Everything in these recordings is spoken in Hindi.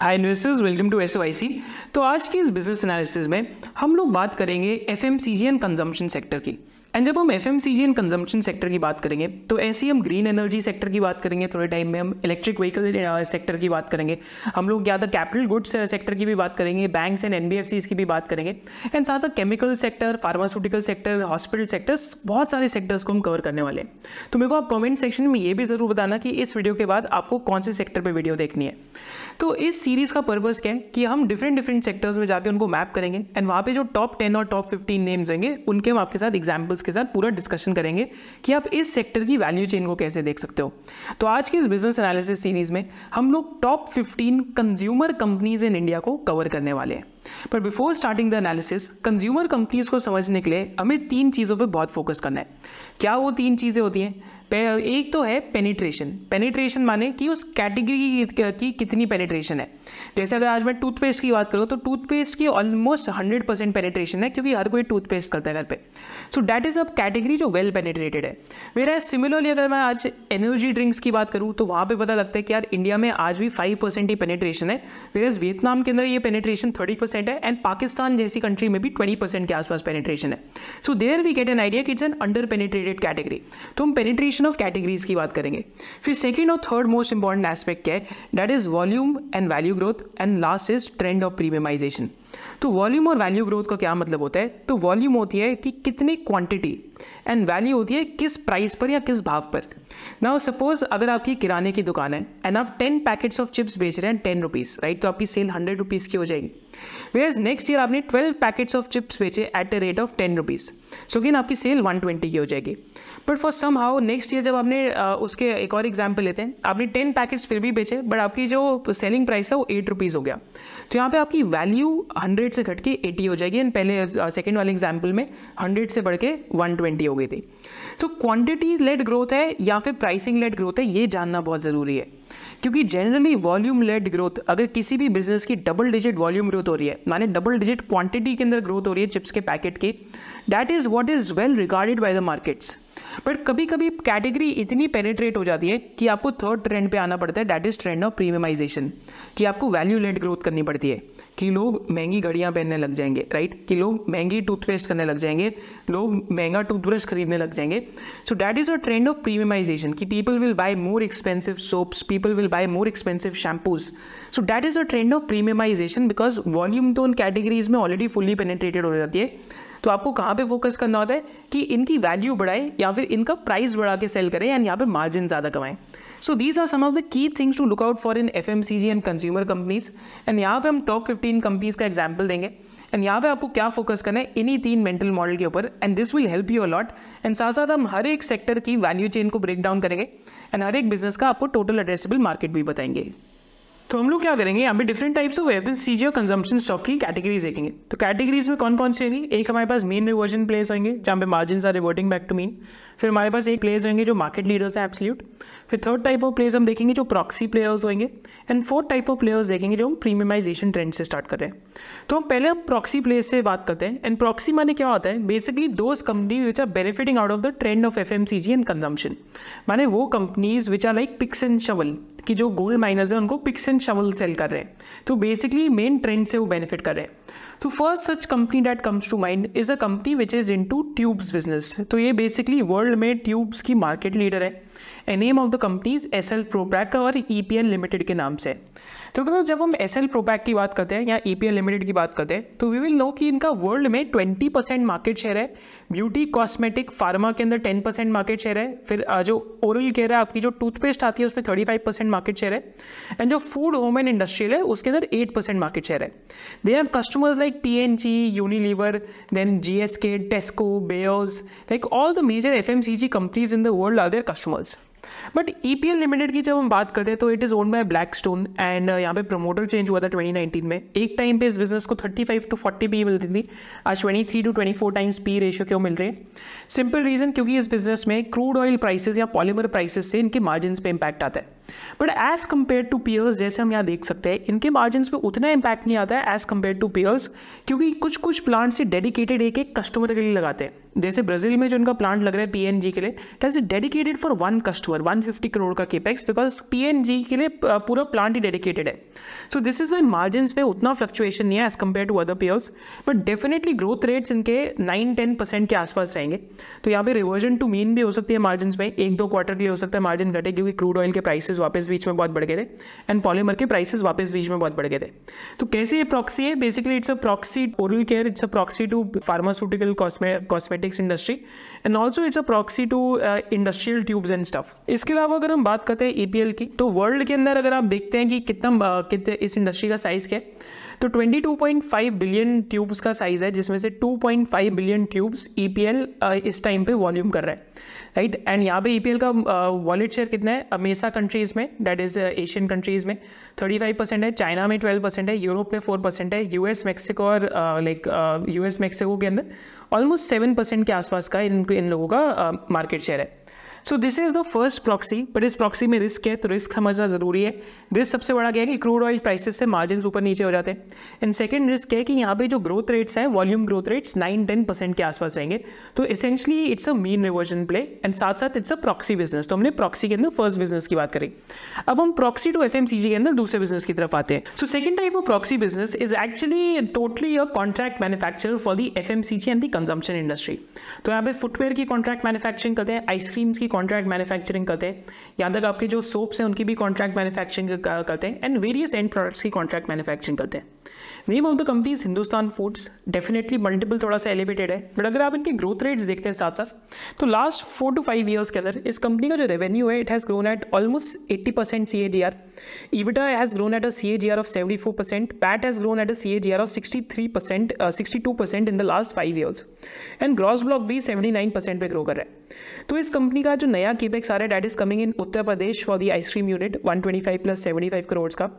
Hi investors welcome to SOIC तो आज की इस बिज़नेस एनालिसिस में हम लोग बात करेंगे F M C G and consumption sector की। एंड जब हम F M C G and consumption sector की बात करेंगे तो ऐसे ही हम ग्रीन एनर्जी सेक्टर की बात करेंगे, थोड़े टाइम में हम इलेक्ट्रिक व्हीकल सेक्टर की बात करेंगे। हम लोग ज़्यादा कैपिटल गुड्स सेक्टर की भी बात करेंगे banks and N B F Cs की भी बात करेंगे। एंड साथ साथ chemical sector pharmaceutical sector hospital sectors बहुत सारे सेक्टर्स को हम कवर करने वाले हैं। तो मेरे को आप कमेंट सेक्शन में ये भी ज़रूर बताना कि इस वीडियो के बाद आपको कौन से सेक्टर पर वीडियो देखनी है। तो इस सीरीज़ का पर्पज़ क्या है? कि हम डिफरेंट डिफरेंट सेक्टर्स में जाकर उनको मैप करेंगे एंड वहाँ पे जो टॉप टेन और टॉप फिफ्टीन नेम्स होंगे, उनके हम आपके साथ एग्जाम्पल्स के साथ पूरा डिस्कशन करेंगे कि आप इस सेक्टर की वैल्यू चेन को कैसे देख सकते हो। तो आज की इस बिज़नेस एनालिसिस सीरीज़ में हम लोग top fifteen consumer companies in India को कवर करने वाले हैं। पर before starting the analysis consumer companies को समझने के लिए हमें तीन चीज़ों पर बहुत फोकस करना है। क्या वो तीन चीज़ें होती हैं? एक तो है पेनिट्रेशन पेनिट्रेशन माने कि उस कैटेगरी की कितनी पेनिट्रेशन है. जैसे अगर आज मैं टूथपेस्ट की बात करूँ तो टूथपेस्ट की ऑलमोस्ट हंड्रेड परसेंट पेनिट्रेशन है, क्योंकि हर कोई टूथपेस्ट करता है घर पे. So that is a category जो वेल पेनिट्रेटेड है. मेरा सिमिलरली अगर मैं आज एनर्जी ड्रिंक्स की बात करूँ तो वहाँ पर पता लगता है कि यार इंडिया में आज भी फाइव परसेंट ही पेनिट्रेशन है. मेरे वियतनाम के अंदर ये पेनिट्रेशन थर्टी परसेंट है एंड पाकिस्तान जैसी कंट्री में भी ट्वेंटी परसेंट के आसपास पेनिट्रेशन है. So there we get an idea कि it's an under penetrated category तो हम पेनिट्रेशन डिस्ट्रीब्यूशन ऑफ़ कैटेगरीज की बात करेंगे। फिर सेकेंड और थर्ड मोस्ट इंपॉर्टेंट एस्पेक्ट क्या है? That is volume and value growth and last is trend of premiumization तो वॉल्यूम और वैल्यू ग्रोथ का क्या मतलब होता है? तो वॉल्यूम होती है कि कितनी क्वांटिटी एंड वैल्यू होती है किस प्राइस पर या किस भाव पर। नाउ सपोज़ अगर आपकी किराने की दुकान है एंड आप टेन पैकेट्स ऑफ़ चिप्स बेच रहे हैं टेन रुपीज़ राइट तो आपकी सेल हंड्रेड रुपीज़ की हो जाएगी। वेयर नेक्स्ट ईयर आपने ट्वेल्व पैकेट्स ऑफ़ चिप्स बेचे at the rate of ten rupees so again आपकी सेल वन ट्वेंटी की हो जाएगी. But for somehow next year जब आपने उसके एक और एग्ज़ाम्पल लेते हैं, आपने टेन पैकेट्स फिर भी बेचे बट आपकी जो सेलिंग प्राइस है वो एट रुपीज़ हो गया. तो यहाँ पे आपकी वैल्यू हंड्रेड से घट के एटी हो जाएगी एंड पहले सेकेंड वाले एग्ज़ाम्पल में हंड्रेड से बढ़ के वन ट्वेंटी हो गई थी. तो क्वान्टिटी लेड ग्रोथ है या फिर प्राइसिंग लेड ग्रोथ है, ये जानना बहुत ज़रूरी है. क्योंकि जनरली वॉल्यूम लेड ग्रोथ अगर किसी भी बिज़नेस की डबल डिजिट वॉल्यूम ग्रोथ हो रही है, माने डबल डिजिट क्वांटिटी के अंदर ग्रोथ हो रही है चिप्स के पैकेट की that is what is well regarded by the markets but कभी कभी कैटेगरी इतनी पेनिट्रेट हो जाती है कि आपको थर्ड ट्रेंड पे आना पड़ता है that is trend of premiumisation कि आपको वैल्यू लेड ग्रोथ करनी पड़ती है, कि लोग महँगी घड़ियाँ पहनने लग जाएँगे राइट कि लोग महँगी टूथपेस्ट करने लग जाएँगे, लोग महँगा टूथब्रश खरीदने लग जाएँगे. So that is a trend of premiumisation कि people will buy more expensive soaps people will buy more expensive shampoos so that is a trend of premiumisation because volume तो उन कैटेगरीज में ऑलरेडी फुल्ली पेनिट्रेटेड हो जाती है. तो आपको कहाँ पे फोकस करना होता है कि इनकी वैल्यू बढ़ाए या फिर इनका प्राइस बढ़ा के सेल करें एंड यहाँ पे मार्जिन ज़्यादा कमाएँ। So these are some of the key things to look out for in F M C G and consumer companies and यहाँ पे हम टॉप फिफ्टीन कंपनीज़ का एग्ज़ाम्पल देंगे। एंड यहाँ पे आपको क्या फोकस करना है? इन्हीं तीन मेंटल मॉडल के ऊपर। And this will help you a lot and साथ साथ हम हर एक सेक्टर की वैल्यू चेन को ब्रेक डाउन करेंगे। एंड हर एक बिज़नेस का आपको टोटल एड्रेसेबल मार्केट भी बताएँगे। तो हम लोग क्या करेंगे? यहाँ पे डिफरेंट टाइप्स ऑफ़ वेपन सी जी और कंजम्पशन स्टॉक की कैटेगरीज देखेंगे। तो कैटेगरीज में कौन कौन सी होंगी? एक हमारे पास मेन रिवर्जन प्लेस होंगे, जहाँ पे margin are reverting back to mean फिर हमारे पास एक प्लेयर्स होंगे जो मार्केट लीडर्स हैं एब्सल्यूट फिर थर्ड टाइप ऑफ़ प्लेयर्स हम देखेंगे जो प्रॉक्सी प्लेयर्स होंगे and fourth type of players देखेंगे जो हम प्रीमियमाइजेशन ट्रेंड से स्टार्ट कर रहे हैं. तो हम पहले प्रॉक्सी प्लेयर्स से बात करते हैं एंड प्रॉक्सी माने क्या होता है? Basically those company which are benefiting out of the trend of F M C G and consumption माने वो companies which are like picks and shovel कि जो गोल्ड माइनर्स हैं, उनको पिक्स एंड शवल सेल कर रहे हैं. तो बेसिकली मेन ट्रेंड से वो बेनिफिट कर रहे हैं. तो first such company that comes to mind is a company which is into tubes business तो ये बेसिकली वर्ल्ड में ट्यूब्स की मार्केट लीडर है. A name of the companies S L Propack और ई पी एल लिमिटेड के नाम से तो मतलब जब हम एस एल प्रोपैक की बात करते हैं या ई पी एल लिमिटेड की बात करते हैं तो वी विल नो कि इनका वर्ल्ड में ट्वेंटी परसेंट मार्केट शेयर है। ब्यूटी कॉस्मेटिक फार्मा के अंदर टेन परसेंट मार्केट शेयर है। फिर जो ओरल केयर है, आपकी जो टूथपेस्ट आती है, उसमें thirty five percent market share है। एंड जो फ़ूड होम एंड इंडस्ट्रियल है, उसके अंदर एट परसेंट मार्केट शेयर है। They have customers like P N G Unilever then G S K Tesco Bayers like all the major F M C G companies in the world are their customers but E P L limited की जब हम बात करते हैं तो it is owned by Black Stone and यहाँ पे प्रमोटर चेंज हुआ था 2019 में। एक टाइम पे इस बिज़नेस को 35 टू 40 पी मिलती थी। आज 23 टू 24 टाइम्स पी रेशियो क्यों मिल रहे हैं। सिंपल रीज़न क्योंकि इस बिज़नेस में क्रूड ऑयल प्राइसेज या पॉलीमर प्राइसेज से इनके मार्जिन पे इम्पैक्ट आता है। But as compare to peers जैसे हम यहाँ देख सकते हैं, इनके मार्जिन पे उतना इम्पैक्ट नहीं आता है एज कंपेयर टू पियर्स क्योंकि कुछ कुछ प्लांट से डेडिकेटेड एक एक कस्टमर के लिए लगाते हैं। जैसे ब्राज़ील में जो उनका प्लांट लग रहा है पीएनजी के लिए it is dedicated for one customer 150 crore का केपेक्स बिकॉज़ पीएनजी के लिए पूरा प्लांट ही डेडिकेटेड है। So this is why margin पे उतना फ्लक्चुएशन नहीं है as compare to other peers but definitely growth rates इनके नाइन टेन परसेंट के आसपास रहेंगे। तो यहाँ पे रिवर्जन टू मीन भी हो सकती है मार्जिन में, एक दो क्वार्टर के लिए हो सकता है मार्जिन घटे, क्योंकि क्रूड ऑयल के प्राइसेस वापस बीच में बहुत बढ़ गए थे एंड पॉलीमर के प्राइसेस वापस बीच में बहुत बढ़ गए थे। तो कैसे ये प्रॉक्सी है? Basically it's a proxy oral care it's a proxy to pharmaceutical cosmetics industry and also it's a proxy to industrial tubes and stuff इसके अलावा अगर हम बात करते हैं ईपीएल की तो वर्ल्ड के अंदर अगर आप देखते हैं कि कितना कितने इस इंडस्ट्री का साइज़ क्या है तो 22.5 बिलियन ट्यूब्स का साइज़ है जिसमें से 2.5 बिलियन ट्यूब्स ईपीएल इस टाइम पे वॉल्यूम कर रहा है। राइट एंड यहाँ पे ईपीएल का वॉलेट शेयर कितना है? अमेसा कंट्रीज़ में दैट इज़ एशियन कंट्रीज़ में 35 परसेंट है चाइना में 12 परसेंट है यूरोप में 4 परसेंट है यूएस मेक्सिको और लाइक यूएस मेक्सिको के अंदर ऑलमोस्ट सेवन परसेंट के आसपास का इन इन लोगों का मार्केट uh, शेयर है। So this is the first proxy but इस प्रॉक्सी में रिस्क है तो रिस्क समझना ज़रूरी है। रिस्क सबसे बड़ा क्या है कि क्रूड ऑयल प्राइसेस से मार्जिन ऊपर नीचे हो जाते हैं। एंड सेकंड रिस्क है कि यहाँ पे जो ग्रोथ रेट्स हैं volume growth rates nine ten percent के आसपास रहेंगे। तो essentially it's a mean reversion play and साथ साथ इट्स अ प्रॉक्सी बिज़नेस तो हमने प्रॉक्सी के अंदर फ़र्स्ट बिज़नेस की बात करी। अब हम प्रॉक्सी टू एफ़ के अंदर दूसरे बिज़नेस की तरफ़ आते हैं। So second type of proxy business is actually totally a contract manufacture for the F and the consumption industry तो यहाँ पे फुटवेयर की कॉन्ट्रैक्ट मैन्युफैक्चरिंग करते हैं आइसक्रीम्स की कॉन्ट्रैक्ट मैन्युफैक्चरिंग करते हैं। यहाँ तक आपके जो सोप्स हैं, उनकी भी कॉन्ट्रैक्ट मैन्युफैक्चरिंग करते हैं। एंड वेरियस एंड प्रोडक्ट्स की कॉन्ट्रैक्ट मैन्युफैक्चरिंग करते हैं। Name of the companies Hindustan Foods definitely multiple थोड़ा सा एलिवेटेड है बट अगर आप इनके ग्रोथ रेट्स देखते हैं साथ साथ तो last four to five years के अंदर इस कंपनी का जो रेवेन्यू है it has grown at almost eighty percent C A G R EBITDA has grown at a C A G R of seventy four percent PAT has grown at a C A G R of sixty three percent sixty two percent in the last five years and gross block भी सेवेंटी नाइन परसेंट पे ग्रो कर रहा है। तो इस कंपनी का जो नया कीपेक्स आ रहा है that is coming in Uttar Pradesh for the ice cream unit one twenty five plus seventy five crore का।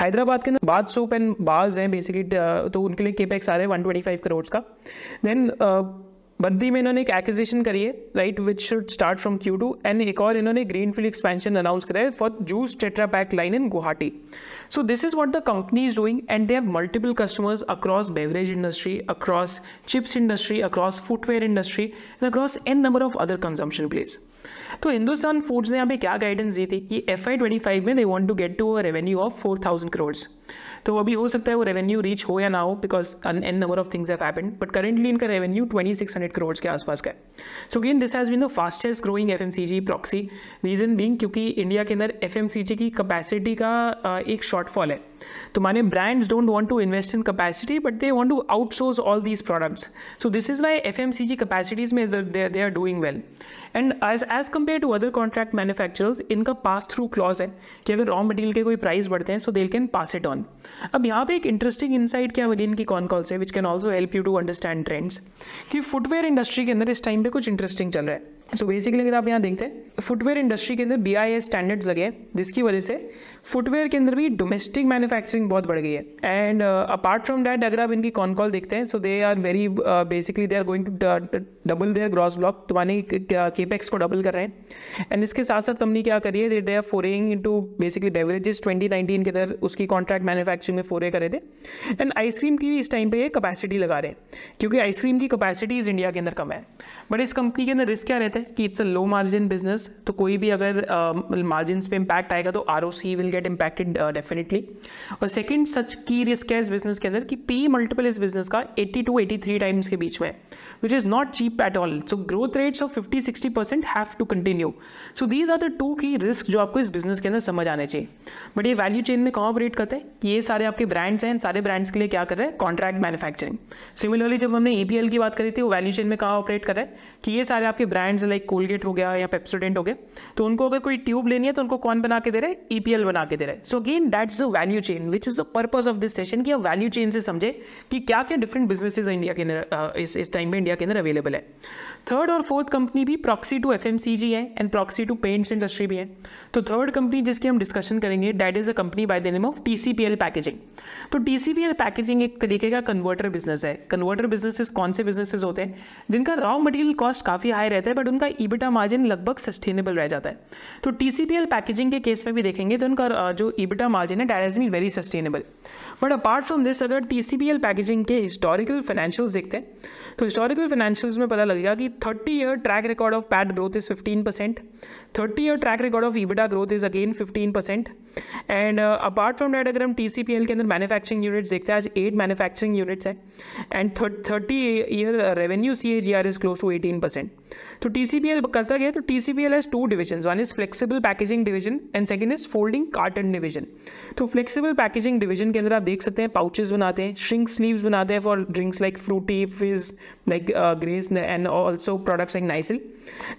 हैदराबाद के अंदर बाद सोप एंड बाल्स हैं बेसिकली तो उनके लिए केपेक्स आ रहे हैं वन ट्वेंटी फाइव करोड़ का देन बद्दी में इन्होंने एक एक्विजिशन करी है right which should start from Q two and एक और इन्होंने ग्रीन फ़ील्ड एक्सपेंशन अनाउंस करा है for juice Tetra Pak line in Guwahati so this is what the company is doing and they have multiple customers across beverage industry across chips industry across footwear industry and across n number of other consumption place तो हिंदुस्तान फूड्स ने यहाँ पे क्या गाइडेंस दी थी कि एफ़ आई ट्वेंटी फाइव में they want to get to a revenue of four thousand crores तो अभी हो सकता है वो रेवेन्यू रीच हो या ना हो because n number of things have happened but currently इनका revenue twenty six hundred crores के आसपास का है। So again this has been the fastest growing F M C G proxy reason being क्योंकि इंडिया के अंदर एफ़ एम सी जी की कपैसिटी का एक शॉर्टफॉल है। तो माने brands don't want to invest in capacity but they want to outsource all these products so this is why F M C G capacities में they are doing well and as as compare to other contract manufacturers इनका पास थ्रू क्लॉज है कि अगर रॉ मटेरियल के कोई प्राइस बढ़ते हैं so they can pass it on अब यहाँ पे एक इंटरेस्टिंग इनसाइट क्या बनी इनकी कॉन कॉल से which can also help you to understand trends कि फुटवेयर इंडस्ट्री के अंदर इस टाइम पे कुछ इंटरेस्टिंग चल रहा है। सो बेसिकली अगर आप यहाँ देखते हैं फुटवेयर इंडस्ट्री के अंदर बी आई एस स्टैंडर्ड्स लगे हैं, जिसकी वजह से फुटवेयर के अंदर भी डोमेस्टिक मैन्युफैक्चरिंग बहुत बढ़ गई है। एंड अपार्ट फ्रॉम डैट अगर आप इनकी कॉन कॉल देखते हैं so they are very basically they are going to double their gross block तो मानी केपेक्स को डबल कर रहे हैं। एंड इसके साथ साथ कंपनी क्या करी है? They are foraying into basically beverages twenty nineteen के अंदर उसकी कॉन्ट्रैक्ट मैन्युफैक्चरिंग में फोरे करे थे। एंड आइसक्रीम की भी इस टाइम पे कैपेसिटी लगा रहे हैं। क्योंकि आइसक्रीम की कपैसिटी कैपेसिटीज इंडिया के अंदर कम है। बट इस कंपनी के अंदर रिस्क क्या रहता है? कि it's a low margin business तो कोई भी अगर मार्जिन uh, पे इम्पैक्ट आएगा तो R O C will get impacted definitely और सेकेंड सच की रिस्क है इस बिज़नेस के अंदर कि पी मल्टीपल इस बिज़नेस का 80 टू 83 टाइम्स के बीच में which is not cheap at all so growth rates of 50 60 percent have to continue so these are the two key risk जो आपको इस बिज़नेस के अंदर समझ आने चाहिए. बट ये वैल्यू चेन में कहाँ ऑपरेट करते हैं? ये सारे आपके ब्रांड्स हैं सारे ब्रांड्स के लिए क्या कर रहे हैं? कॉन्ट्रैक्ट मैन्युफैक्चरिंग सिमिलरली जब हमने ई की बात करी थी वो वैल्यू चेन में कहाँ ऑपरेट कर रहे हैं? कि ये सारे आपके ब्रांड्स लाइक कोलगेट हो गया या पेप्सोडेंट हो गया तो उनको अगर कोई ट्यूब लेनी है तो उनको कौन बना के दे रहे हैं? ईपीएल बना के दे रहे so again that's the value chain which is the purpose of this session कि आप वैल्यू चेन से समझे कि क्या क्या डिफरेंट बिजनेसेस इंडिया के अंदर इस इस टाइम में इंडिया के अंदर अवेलेबल है। थर्ड और फोर्थ कंपनी भी proxy to F M C G है and proxy to paints industry भी है। तो थर्ड कंपनी जिसकी हम डिस्कशन करेंगे that is a company by the name of T C P L packaging तो T C P L packaging एक तरीके का कन्वर्टर बिज़नेस है। कन्वर्टर बिजनेसेस कौन से बिजनेसेस होते हैं? जिनका रॉ मटेरियल कॉस्ट काफ़ी हाई रहता है बट उनका ईबिटा मार्जिन लगभग सस्टेनेबल रह जाता है। तो टी पैकेजिंग के केस में भी देखेंगे तो उनका जो ईबिटा मार्जिन है that has been very sustainable but apart from this अगर टी पैकेजिंग के हिस्टोरिकल फाइनेंशियल्स देखते हैं तो हिस्टोरिकल फाइनेंशियल्स में पता लगेगा कि thirty year track record of PAT growth is fifteen percent thirty year track record of EBITDA growth is again fifteen percent and apart from that अगर हम टी सी पी एल के अंदर मैन्युफैक्चरिंग यूनिट्स देखते हैं, आज एट मैन्युफैक्चरिंग यूनिट्स हैं and thirty year revenue C A G R is close to eighteen percent तो टी सी पी एल करता गया तो T C P L has two division one is flexible packaging division and second is folding carton division तो फ्लेक्सिबल पैकेजिंग डिवीज़न के अंदर आप देख सकते हैं पाउचेस बनाते हैं श्रिंक स्लीव्स बनाते हैं for drinks like Frooti Fizz like Grace and also products like Nycil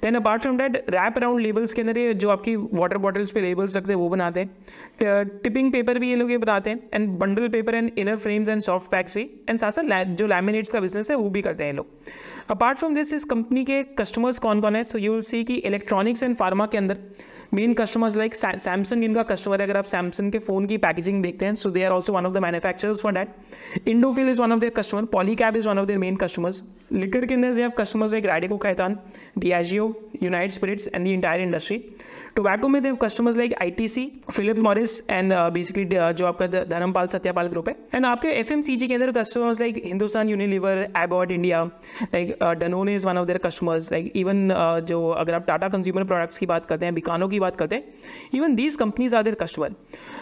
then apart from that wrap around labels के अंदर ये जो आपकी वाटर बॉटल्स पे लेबल्स रखते हैं, वो बनाते हैं। टिपिंग पेपर भी ये लोग ये बनाते हैं and bundle paper and inner frames and soft packs भी एंड साथ साथ जो लैमिनेट्स का बिज़नेस है, वो भी करते हैं लोग। अपार्ट फ्रॉम दिस इस कंपनी के कस्टमर्स कौन कौन है? सो यू विल सी कि इलेक्ट्रॉनिक्स एंड फार्मा के अंदर मेन कस्टमर्स लाइक सैमसंग इनका कस्टमर है। अगर आप सैमसंग के फ़ोन की पैकेजिंग देखते हैं so they are also one of the manufacturers for that Indofil is one of their customer Polycab is one of their main customers liquor के अंदर they have customers like Radico Khaitan Diageo United Spirits and the entire industry tobacco में they've customers like I T C Philip Morris and basically जो आपका धर्मपाल सत्यापाल ग्रुप है। एंड आपके एफ़ एम सी जी के अंदर customers like Hindustan Unilever Abbott India like Danone is one of their customers like even जो अगर आप टाटा कंज्यूमर प्रोडक्ट्स की बात करते हैं बिकानो की बात करते हैं even these companies are their customer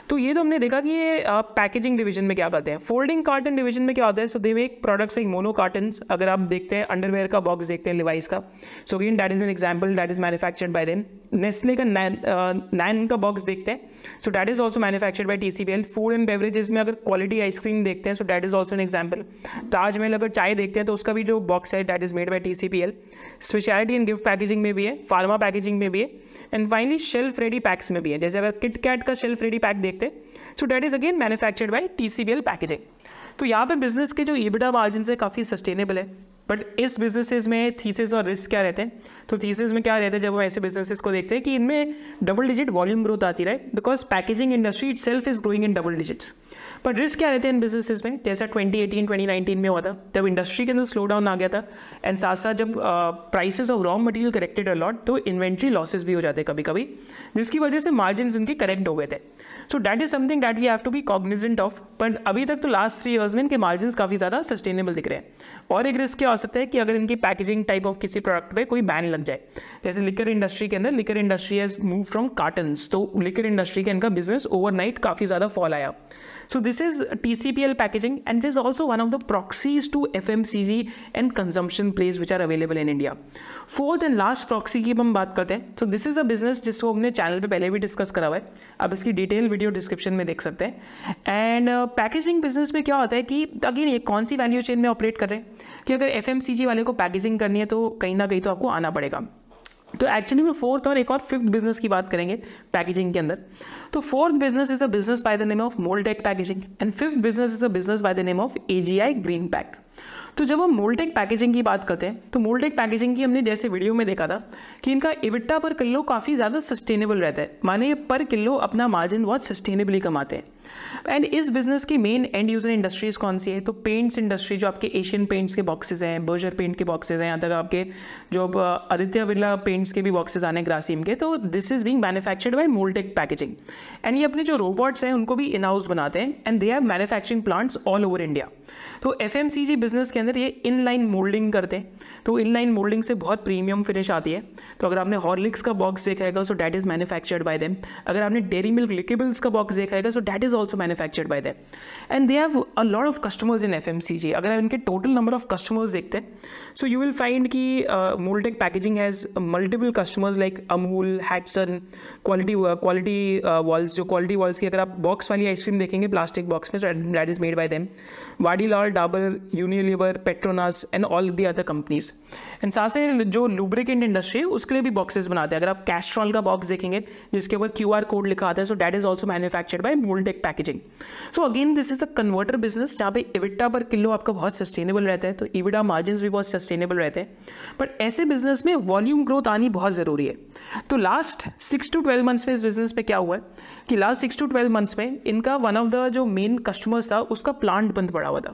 तो ये तो हमने देखा कि ये पैकेजिंग डिवीज़न में क्या करते हैं। फोल्डिंग कार्टन डिवीज़न में क्या होता है? So they make products like mono carton अगर आप देखते हैं अंडरवेयर का बॉक्स देखते हैं लिवाइस का। So again that is an example that is manufactured by then Nestle का नाइन का बॉक्स देखते हैं। So that is also manufactured by T C P L food and beverages में अगर क्वालिटी आइसक्रीम देखते हैं so that is also an example Taj Mahal अगर चाय देखते हैं तो उसका भी जो बॉक्स है that is made by T C P L speciality in gift packaging में भी है फार्मा पैकेजिंग में भी है and finally shelf ready packs में भी है। जैसे अगर किट कैट का शेल्फ रेडी पैक देखते हैं so that is again manufactured by T C P L packaging तो यहाँ पे बिज़नेस के जो ईबिटा मार्जिन है, काफ़ी सस्टेनेबल है। बट इस बिजनेसेस में थीसेस और रिस्क क्या रहते हैं? तो थीसेस में क्या रहता है जब हम ऐसे बिजनेसेस को देखते हैं कि इनमें डबल डिजिट वॉल्यूम ग्रोथ आती रहे? Because packaging industry itself is growing in double digits but risk क्या रहते हैं इन बिजनेसेस में? जैसा 2018 2019 में हुआ था, जब इंडस्ट्री के अंदर स्लो डाउन आ गया था एंड साथ साथ जब prices of raw material corrected a lot तो इन्वेंट्री लॉसेस भी हो जाते कभी कभी जिसकी वजह से मार्जिन इनके करेक्ट हो गए थे। So that is something that we have to be cognizant of but अभी तक तो लास्ट थ्री ईयर्स में इनके मार्जिन काफ़ी ज़्यादा सस्टेनेबल दिख रहे हैं। और एक रिस्क क्या हो सकता है कि अगर इनकी पैकेजिंग टाइप ऑफ़ किसी प्रोडक्ट पे कोई बैन लग जाए, जैसे लिकर इंडस्ट्री के अंदर liquor industry has move from cartons तो लिकर इंडस्ट्री के इनका बिज़नेस ओवरनाइट काफ़ी ज़्यादा फॉल आया। So this is T C P L packaging and is also one of the proxies to F M C G and consumption plays which are available in India fourth and last proxy की हम बात करते हैं। So this is a business जिसको हमने चैनल पर पहले भी डिस्कस करा हुआ है। आप इसकी डिटेल वीडियो डिस्क्रिप्शन में देख सकते हैं। एंड पैकेजिंग बिज़नेस में क्या होता है कि अगेन ये कौन सी वैल्यू चेन में ऑपरेट कर रहे हैं? कि अगर एफ़ एम सी जी वाले को पैकेजिंग करनी है तो कहीं ना कहीं तो आपको आना पड़ेगा। तो एक्चुअली में फोर्थ और एक और फिफ्थ बिज़नेस की बात करेंगे पैकेजिंग के अंदर। तो fourth business is a business by the name of Moldtek packaging and fifth business is a business by the name of AGI Greenpac तो जब हम मोल्टेक पैकेजिंग की बात करते हैं तो मोल्टेक पैकेजिंग की हमने जैसे वीडियो में देखा था कि इनका इविट्टा पर किलो काफ़ी ज़्यादा सस्टेनेबल रहता है। माने ये पर किलो अपना मार्जिन बहुत सस्टेनेबली कमाते हैं। एंड इस बिज़नेस की मेन एंड यूज़र इंडस्ट्रीज़ कौन सी है? तो पेंट्स इंडस्ट्री जो आपके एशियन पेंट्स के बॉक्सेस हैं बर्जर पेंट के बॉक्सेस हैं, यहाँ तक आपके जो आदित्य बिरला पेंट्स के भी बॉक्सेस आने ग्रासीम के तो this is being manufactured by Moldtek packaging and ये अपने जो रोबोट्स हैं, उनको भी इन हाउस बनाते हैं and they have manufacturing plants all over India तो एफ़ बिज़नेस के अंदर ये इन लाइन मोल्डिंग करते हैं. तो इन लाइन मोल्डिंग से बहुत प्रीमियम फिनिश आती है. तो अगर आपने हॉर्लिक्स का बॉक्स देखा है so that is manufactured by them अगर आपने डेरी मिल्क लिकेबल्स का बॉक्स देखा है so that is also manufactured by them and they have a lot of customers in F M C G अगर इनके टोटल नंबर ऑफ़ कस्टमर्स देखते हैं सो यू विल फाइंड कि Moldtek packaging has multiple customers like Amul Hatsun Kwality Kwality Wall's जो क्वालिटी वॉल्स की अगर आप बॉक्स वाली आइसक्रीम देखेंगे प्लास्टिक बॉक्स में that is made by them Vadilal Dabur Unilever Petronas and all the other companies and साथ से जो लुब्रिकेंट इंडस्ट्री है, उसके लिए भी बॉक्सेस बनाते हैं। अगर आप कैस्ट्रॉल का बॉक्स देखेंगे, जिसके ऊपर क्यू आर कोड लिखा आता है so that is also manufactured by Moldtek packaging so again this is the converter business जहाँ पे इविटा पर किलो आपका बहुत सस्टेनेबल रहता है तो इविटा मार्जिन भी बहुत सस्टेनेबल रहते हैं। बट ऐसे बिज़नेस में वॉल्यूम ग्रोथ आनी बहुत ज़रूरी है। तो last six to twelve months में इस बिज़नेस में क्या हुआ है? कि last six to twelve months में इनका वन ऑफ़ द जो मेन कस्टमर्स था, उसका प्लांट बंद पड़ा हुआ था।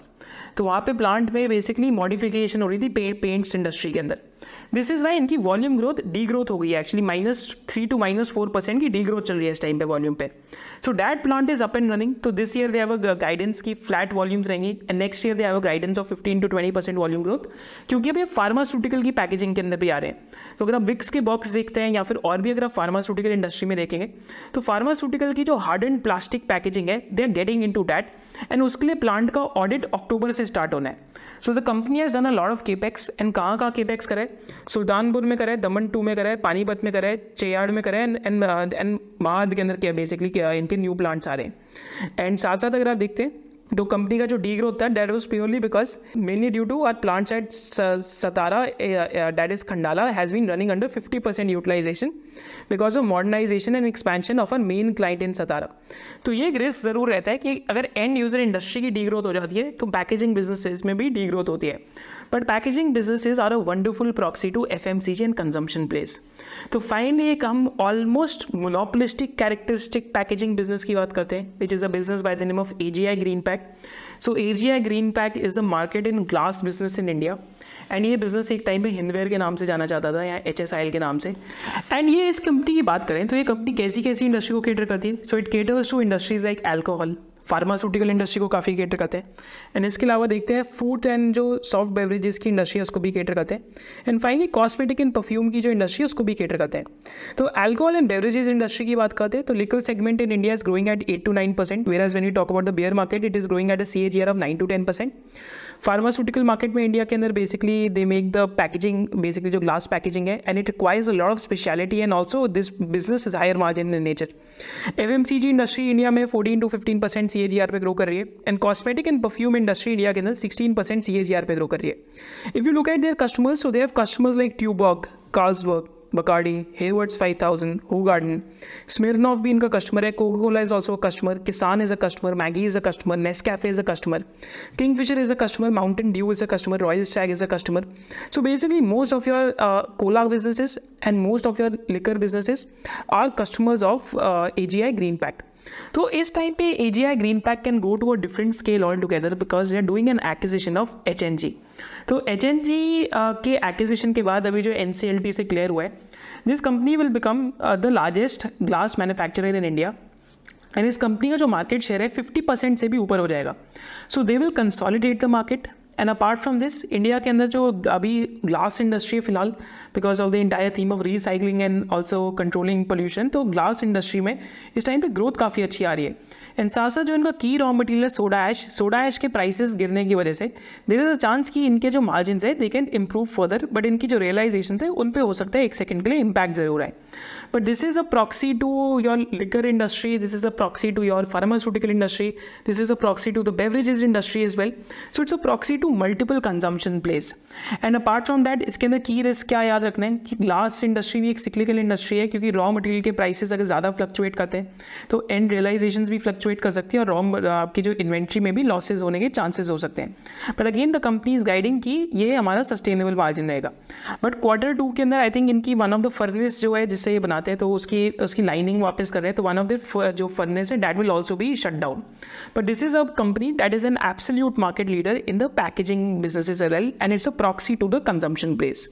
तो वहाँ पे प्लांट में बेसिकली मॉडिफिकेशन हो रही थी पेंट्स इंडस्ट्री के अंदर। दिस इज़ वाई इनकी वॉल्यूम ग्रोथ डी ग्रोथ हो गई है। Actually minus three to minus four percent की डी ग्रोथ चल रही है इस टाइम पे वॉल्यूम पे। So that plant is up and running तो this year they have a guidance की फ्लैट वॉल्यूम्स रहेंगी and next year they have a guidance of fifteen to twenty percent volume growth क्योंकि अब ये फार्मास्यूटिकल की पैकेजिंग के अंदर भी आ रहे हैं। तो अगर आप विक्स के बॉक्स देखते हैं या फिर और भी अगर आप फार्मास्यूटिकल इंडस्ट्री में देखेंगे तो फार्मास्यूटिकल की जो हार्ड एंड प्लास्टिक पैकेजिंग है they are getting into that and उसके लिए प्लांट का ऑडिट अक्टूबर से स्टार्ट होना है। So the company has done a lot of capex and कहाँ कहाँ केपेक्स करे सुल्तानपुर में करे दमन टू में करे पानीपत में करे चेयाड़ में करे एंड एंड महाद के अंदर क्या बेसिकली क्या इनके न्यू प्लांट्स आ रहे हैं। एंड साथ साथ अगर आप देखते हैं तो कंपनी का जो डी ग्रोथ था that was purely because mainly due to our plants at Satara that is Khandala has been running under fifty percent utilisation because of modernisation and expansion of uh main client in Satara तो ये एक रिस्क ज़रूर रहता है कि अगर एंड यूज़र इंडस्ट्री की डी ग्रोथ हो जाती है तो पैकेजिंग बिजनेसेस में भी डी ग्रोथ होती है। But packaging businesses are a wonderful proxy to F M C G and consumption plays तो फाइनली एक हम almost monopolistic characteristic packaging business की बात करते हैं which is a business by the name of A G I Greenpac so A G I Greenpac is the market in glass business in India and ये बिज़नेस एक टाइम पे हिंदवेयर के नाम से जाना जाता था, या एच एस आई एल के नाम से. एंड ये इस कंपनी की बात करें तो ये कंपनी कैसी कैसी इंडस्ट्री को केटर करती है? So it caters to industries like alcohol pharmaceutical industry को काफ़ी केटर करते हैं। एंड इसके अलावा देखते हैं फ़ूड एंड जो सॉफ्ट बेवरेजेस की इंडस्ट्री है, उसको भी केटर करते हैं। And finally cosmetic and perfume की जो इंडस्ट्री है, उसको भी केटर करते हैं। तो एल्कोहल एंड बेवरेजेस इंडस्ट्री की बात करते हैं तो liquor segment in India is growing at eight to nine percent whereas when you talk about the beer market it is growing at a CAGR of nine to ten percent pharmaceutical market में इंडिया के अंदर basically they make the packaging basically जो ग्लास पैकेजिंग है and it requires a lot of speciality and also this business is higher margin in nature F M C G industry India में fourteen to fifteen percent C A G R पे ग्रो कर रही है and cosmetic and perfume industry India के अंदर sixteen percent C A G R पे ग्रो कर रही है. If you look at their customers so they have customers like Tuborg Carlsberg Bacardi Haywards five thousand Hoegaarden Smirnoff भी इनका कस्टमर है Coca Cola is also customer Kissan is a customer Maggi is a customer Nescafe is a customer Kingfisher is a customer Mountain Dew is a customer Royal Stag is a customer so basically most of your cola businesses and most of your liquor businesses are customers of A G I Greenpac तो इस टाइम पे A G I Greenpac can go to a different scale altogether because they are doing an acquisition of H N G तो एच एन जी के एक्विजिशन के बाद अभी जो एन सी एल टी से क्लियर हुआ है this company will become the largest glass manufacturer in India and इस कंपनी का जो मार्केट शेयर है फिफ्टी परसेंट से भी ऊपर हो जाएगा। So they will consolidate the market and apart from this India के अंदर जो अभी ग्लास इंडस्ट्री है फ़िलहाल because of the entire theme of recycling and also controlling pollution तो ग्लास इंडस्ट्री में इस टाइम पे ग्रोथ काफ़ी अच्छी आ रही है। एंड साथ साथ जो इनका की raw material soda ash soda ash के प्राइसेस गिरने की वजह से देर इज़ अ चांस कि इनके जो मार्जिन है they can improve further but इनकी जो रियलाइजेशन है, उन पर हो सकता है एक सेकंड के लिए इम्पैक्ट ज़रूर है but this is a proxy to your liquor industry this is a proxy to your pharmaceutical industry this is a proxy to the beverages industry as well so it's a proxy to multiple consumption plays and apart from that इसके अंदर की रिस्क क्या याद रखना है? कि ग्लास इंडस्ट्री भी एक सिक्लिकल इंडस्ट्री है, क्योंकि रॉ मटेरियल के प्राइसेस अगर ज़्यादा फ्लक्चुएट करते हैं तो एंड रियलाइजेशन भी फ्लक्चुएट कर सकती है और रॉ आपकी जो इन्वेंट्री में भी लॉसेज होने के चांसेस हो सकते हैं. But again the company is guiding कि ये हमारा सस्टेनेबल मार्जिन रहेगा. बट क्वार्टर टू के अंदर आई थिंक इनकी वन ऑफ़ द फर्नेस जो है, जिससे ये बनाते हैं तो उसकी उसकी लाइनिंग वापस कर रहे हैं तो वन ऑफ़ द जो फर्नेस है डैट विल ऑल्सो भी shut down but this is a company that is an absolute market leader in the packaging business and it's a proxy to the consumption plays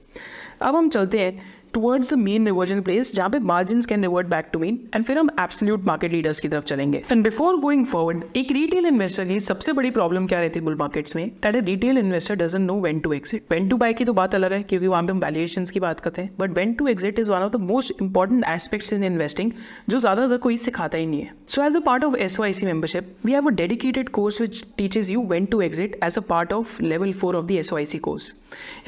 अब हम चलते हैं towards the mean reversion plays जहाँ पे margin can revert back to mean and फिर हम एब्सोल्यूट मार्केट लीडर्स की तरफ़ चलेंगे। एंड बिफोर गोइंग फॉरवर्ड एक रिटेल इन्वेस्टर की सबसे बड़ी प्रॉब्लम क्या रहती है बुल मार्केट्स में? That retail investor doesn't know when to exit when to buy की तो बात अलग है, क्योंकि वहाँ पे हम वैल्यूएशन की बात करते हैं। But when to exit is one of the most important aspects in investing जो ज़्यादातर कोई सिखाता ही नहीं है। So as a part of S Y C membership we have a dedicated course which teaches you when to exit as a part of level four of the S Y C course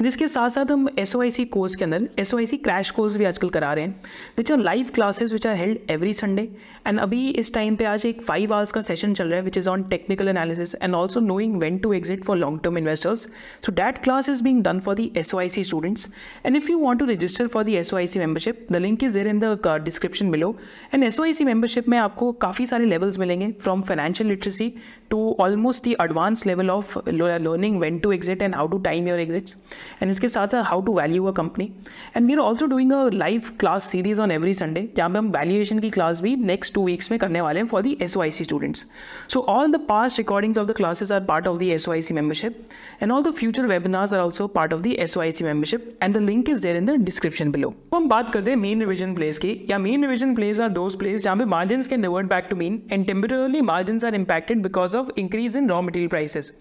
इसके साथ साथ हम एस वाई सी कोर्स के अंदर S Y C crash course भी आजकल करा रहे हैं which are live classes which are held every Sunday and अभी इस टाइम पे आज एक फाइव आवर्स का सेशन चल रहा है which is on technical analysis and also knowing when to exit for long term investors so that class is being done for the S Y C students and if you want to register for the S Y C membership the link is there in the description below and S Y C membership में आपको काफ़ी सारे लेवल्स मिलेंगे from financial literacy to almost the advanced level of learning when to exit and how to time your exits. And इसके साथ साथ to value a company. And we are also also doing a live class series on every Sunday जहाँ पे हम वैल्यूएशन की क्लास भी नेक्स्ट टू वीक्स में करने वाले हैं for the S Y C students so all the past recordings of the classes are part of the S Y C membership and all the future webinars are also part of the S Y C membership and the link is there in the description below हम बात करते हैं मेन रिविजन प्लेस की। या mean reversion plays are those plays जहाँ पे margin can revert back to mean and temporarily margin are impacted because of increase in raw material prices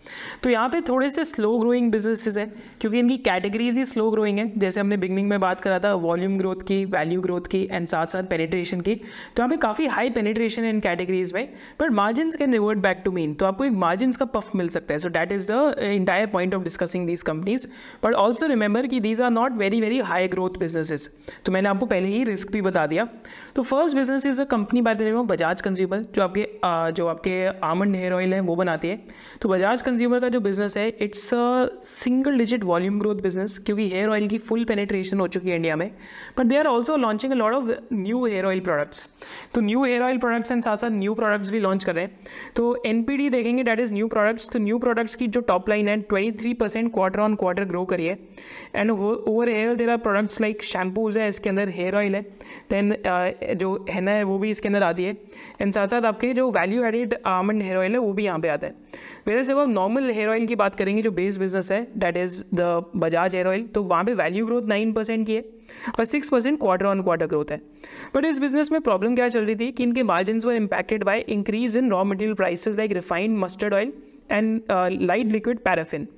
तो यहाँ पे थोड़े से स्लो ग्रोइंग बिजनेसेस है, क्योंकि इनकी कैटेगरीज ही स्लो ग्रोइंग है। जैसे हमने बिगनिंग में बात करा था वॉल्यूम ग्रोथ की वैल्यू ग्रोथ की एंड साथ साथ पेनिट्रेशन की तो यहाँ पे काफ़ी हाई पेनिट्रेशन इन कैटेगरीज में but margin can revert back to mean तो आपको एक मार्जिन का पफ मिल सकता है. So that is the entire point of discussing these companies but also remember कि these are not very very high growth businesses तो मैंने आपको पहले ही रिस्क भी बता दिया. तो first business is a company by the name of Bajaj consumer जो आपके जो आपके आमंड हेयर ऑयल है, वो बनाती है. तो बजाज कंज्यूमर का जो बिज़नेस है it's a single digit volume growth business क्योंकि हेयर ऑयल की फुल पेनिट्रेशन हो चुकी है इंडिया में but they are also launching a lot of new hair oil products तो new hair oil products and साथ साथ न्यू प्रोडक्ट्स भी लॉन्च कर रहे हैं। तो एनपीडी देखेंगे डैट इज़ न्यू प्रोडक्ट्स तो न्यू प्रोडक्ट्स की जो टॉप लाइन है twenty three percent quarter on quarter grow करी है। And over here there are products like shampoos है इसके अंदर हेयर ऑयल है। देन uh, जो हैना है वो भी इसके अंदर आती है। एंड साथ साथ आपके जो value added almond hair oil है वो भी यहाँ पे आता है। मेरे जब आप नॉर्मल हेयर ऑयल की बात करेंगे, जो बेस बिज़नेस है that is the Bajaj hair oil तो वहाँ पे वैल्यू ग्रोथ नाइन परसेंट की है और six percent quarter on quarter growth है। बट इस बिज़नेस में प्रॉब्लम क्या चल रही थी कि इनके margin were impacted by increase in raw material prices like refined mustard oil and light liquid paraffin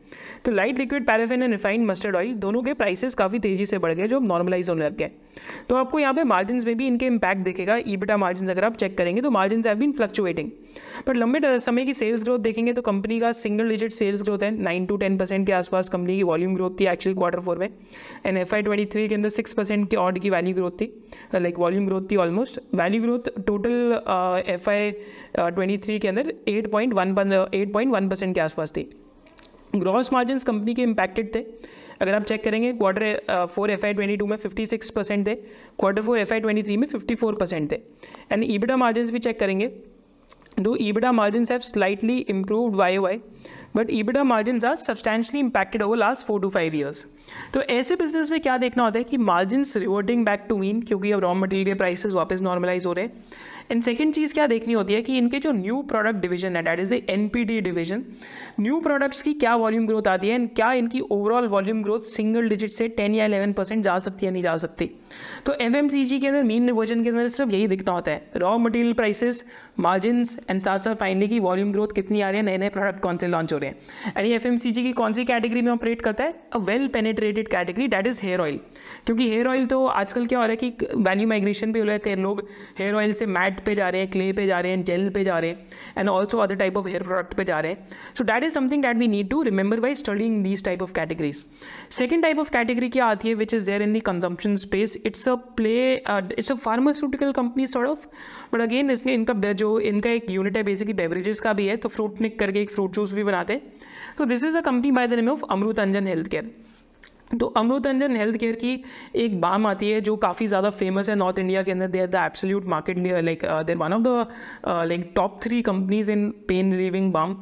तो light liquid paraffin and refined mustard oil दोनों के प्राइसेस काफ़ी तेज़ी से बढ़ गए, जो नॉर्मलाइज होने लग गए तो आपको यहाँ पे मार्जिन में भी इनके इम्पैक्ट दिखेगा ईबिटा मार्जिन अगर आप चेक करेंगे तो margin have been fluctuating but लंबे समय की सेल्स ग्रोथ देखेंगे तो कंपनी का सिंगल डिजिट सेल्स ग्रोथ है नाइन टू टेन परसेंट के आसपास कंपनी की वॉल्यूम ग्रोथ थी एक्चुअली क्वार्टर फोर में and F Y twenty three के अंदर सिक्स परसेंट की ऑर्ड की वैल्यू ग्रोथ थी लाइक वॉल्यूम ग्रोथ थी almost value growth total F Y twenty three के अंदर eight point one eight point one percent के आसपास थी। ग्रॉस मार्जिन कंपनी के इम्पैक्टेड थे अगर आप चेक करेंगे quarter four F Y twenty two में फिफ्टी सिक्स परसेंट थे quarter four F Y twenty three में फिफ्टी फोर परसेंट थे. एंड ईबिटा मार्जिन भी चेक करेंगे. Though EBITDA margin have slightly improved Y Y but EBITDA margin are substantially impacted over last four to five years तो ऐसे बिज़नेस में क्या देखना होता है कि margin reverting back to mean क्योंकि अब रॉ मटेरियल के वापस नॉर्मलाइज हो रहे हैं। एंड सेकेंड चीज़ क्या देखनी होती है कि इनके जो न्यू प्रोडक्ट डिवीज़न है that is the N P D division new products की क्या वॉल्यूम ग्रोथ आती है एंड क्या इनकी overall volume growth single digit से टेन या इलेवन परसेंट जा सकती है, नहीं जा सकती? तो एफ़ एम सी जी के अंदर मीन वर्जन के अंदर सिर्फ़ यही दिखना होता है। Raw material prices margin and साथ साथ फाइनली की वॉल्यूम ग्रोथ कितनी आ रही है नए नए प्रोडक्ट कौन से लॉन्च हो रहे हैं। यानी एफ़ एम सी जी की कौन सी कैटेगरी में ऑपरेट करता है? A well penetrated category that is hair oil क्योंकि हेयर ऑयल तो आजकल क्या हो रहा है कि वैल्यू माइग्रेशन पे हो रहा है लोग हेयर ऑयल से मैट पे जा रहे हैं क्ले पे जा रहे हैं जेल पे जा रहे हैं and also other type of hair product पे जा रहे हैं। So that is something that we need to remember by studying these type of categories second type of category क्या आती है which is there in the consumption space it's a play it's a pharmaceutical company sort of but again इसमें इनका जो इनका एक यूनिट है बेसिकली बेवरेजेस का भी है तो फ्रूट निक करके एक फ्रूट जूस भी बनाते हैं। तो this is a company by the name of Amrutanjan health care तो अमृत अंजन हेल्थ केयर की एक बाम आती है जो काफ़ी ज़्यादा फ़ेमस है नॉर्थ इंडिया के अंदर. They are the absolute market like there one of the like top three companies in pain relieving balm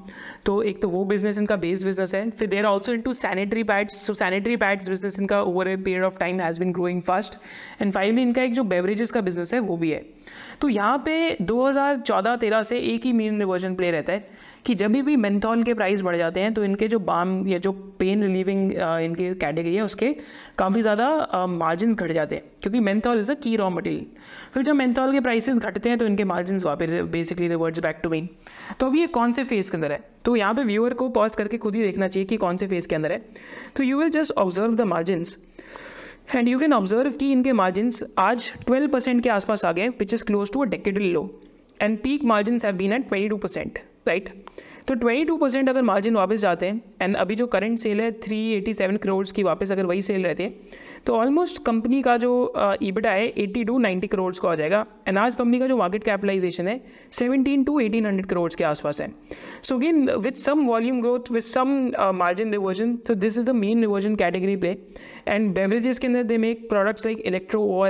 तो एक तो वो बिज़नेस इनका बेस बिज़नेस है. फिर there also into sanitary pads so sanitary pads business इनका over a period of time has been growing fast and finally इनका एक जो बेवरेजेस का बिज़नेस है, वो भी है. तो यहाँ पे 2014-13 से एक ही मीन रिवर्जन प्ले रहता है. कि जब भी मेंथॉल के प्राइस बढ़ जाते हैं तो इनके जो बाम या जो पेन रिलीविंग इनके कैटेगरी है, उसके काफ़ी ज़्यादा मार्जिन घट जाते हैं, क्योंकि menthol is a key raw material फिर जब मेंथॉल के प्राइसेस घटते हैं तो इनके मार्जिन वापस basically reverts back to mean तो अभी ये कौन से फ़ेज़ के अंदर है? तो यहाँ पे व्यूअर को पॉज करके खुद ही देखना चाहिए कि कौन से फ़ेज़ के अंदर है. तो you will just observe the margins and you can observe कि इनके मार्जिन आज 12 परसेंट के आसपास आ गए which is close to a decadal low and peak margin have been at 22 percent right तो 22 परसेंट अगर मार्जिन वापस जाते हैं एंड अभी जो करंट सेल है 387 करोड़ की वापस अगर वही सेल रहते हैं तो ऑलमोस्ट कंपनी का जो ईबिटा है 80 टू 90 करोड़ का हो जाएगा एंड आज कंपनी का जो मार्केट कैपिटलाइजेशन है 17 टू 1800 करोड़ के आसपास है। So again with some volume growth with some margin reversion तो this is the mean reversion category पे एंड बेवरेजेस के अंदर they make products like electro O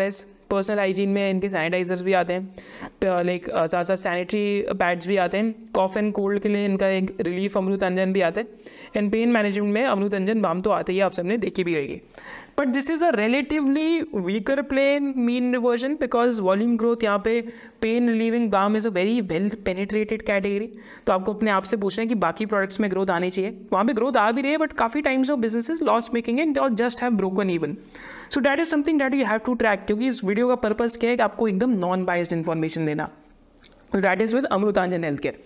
personal hygiene में इनके सैनिटाइजर्स भी आते हैं लाइक साथ साथ सैनिटरी पैड्स भी आते हैं कॉफ एंड कोल्ड के लिए इनका एक रिलीफ अमृत अंजन भी आता है एंड पेन मैनेजमेंट में अमृत अंजन बाम तो आते ही आप सबने देखी भी होगी। But this is a relatively weaker play in mean reversion because volume growth यहाँ पे pain relieving balm is a very well penetrated category तो आपको अपने आप से पूछना है कि बाकी प्रोडक्ट्स में ग्रोथ आनी चाहिए। वहाँ पे ग्रोथ आ भी रही है बट काफ़ी times of business loss making and just have broken even so that is something that you have to track क्योंकि इस वीडियो का पर्पज क्या है कि आपको एकदम नॉन बाइस्ड इन्फॉर्मेशन देना। That is with Amrutanjan health care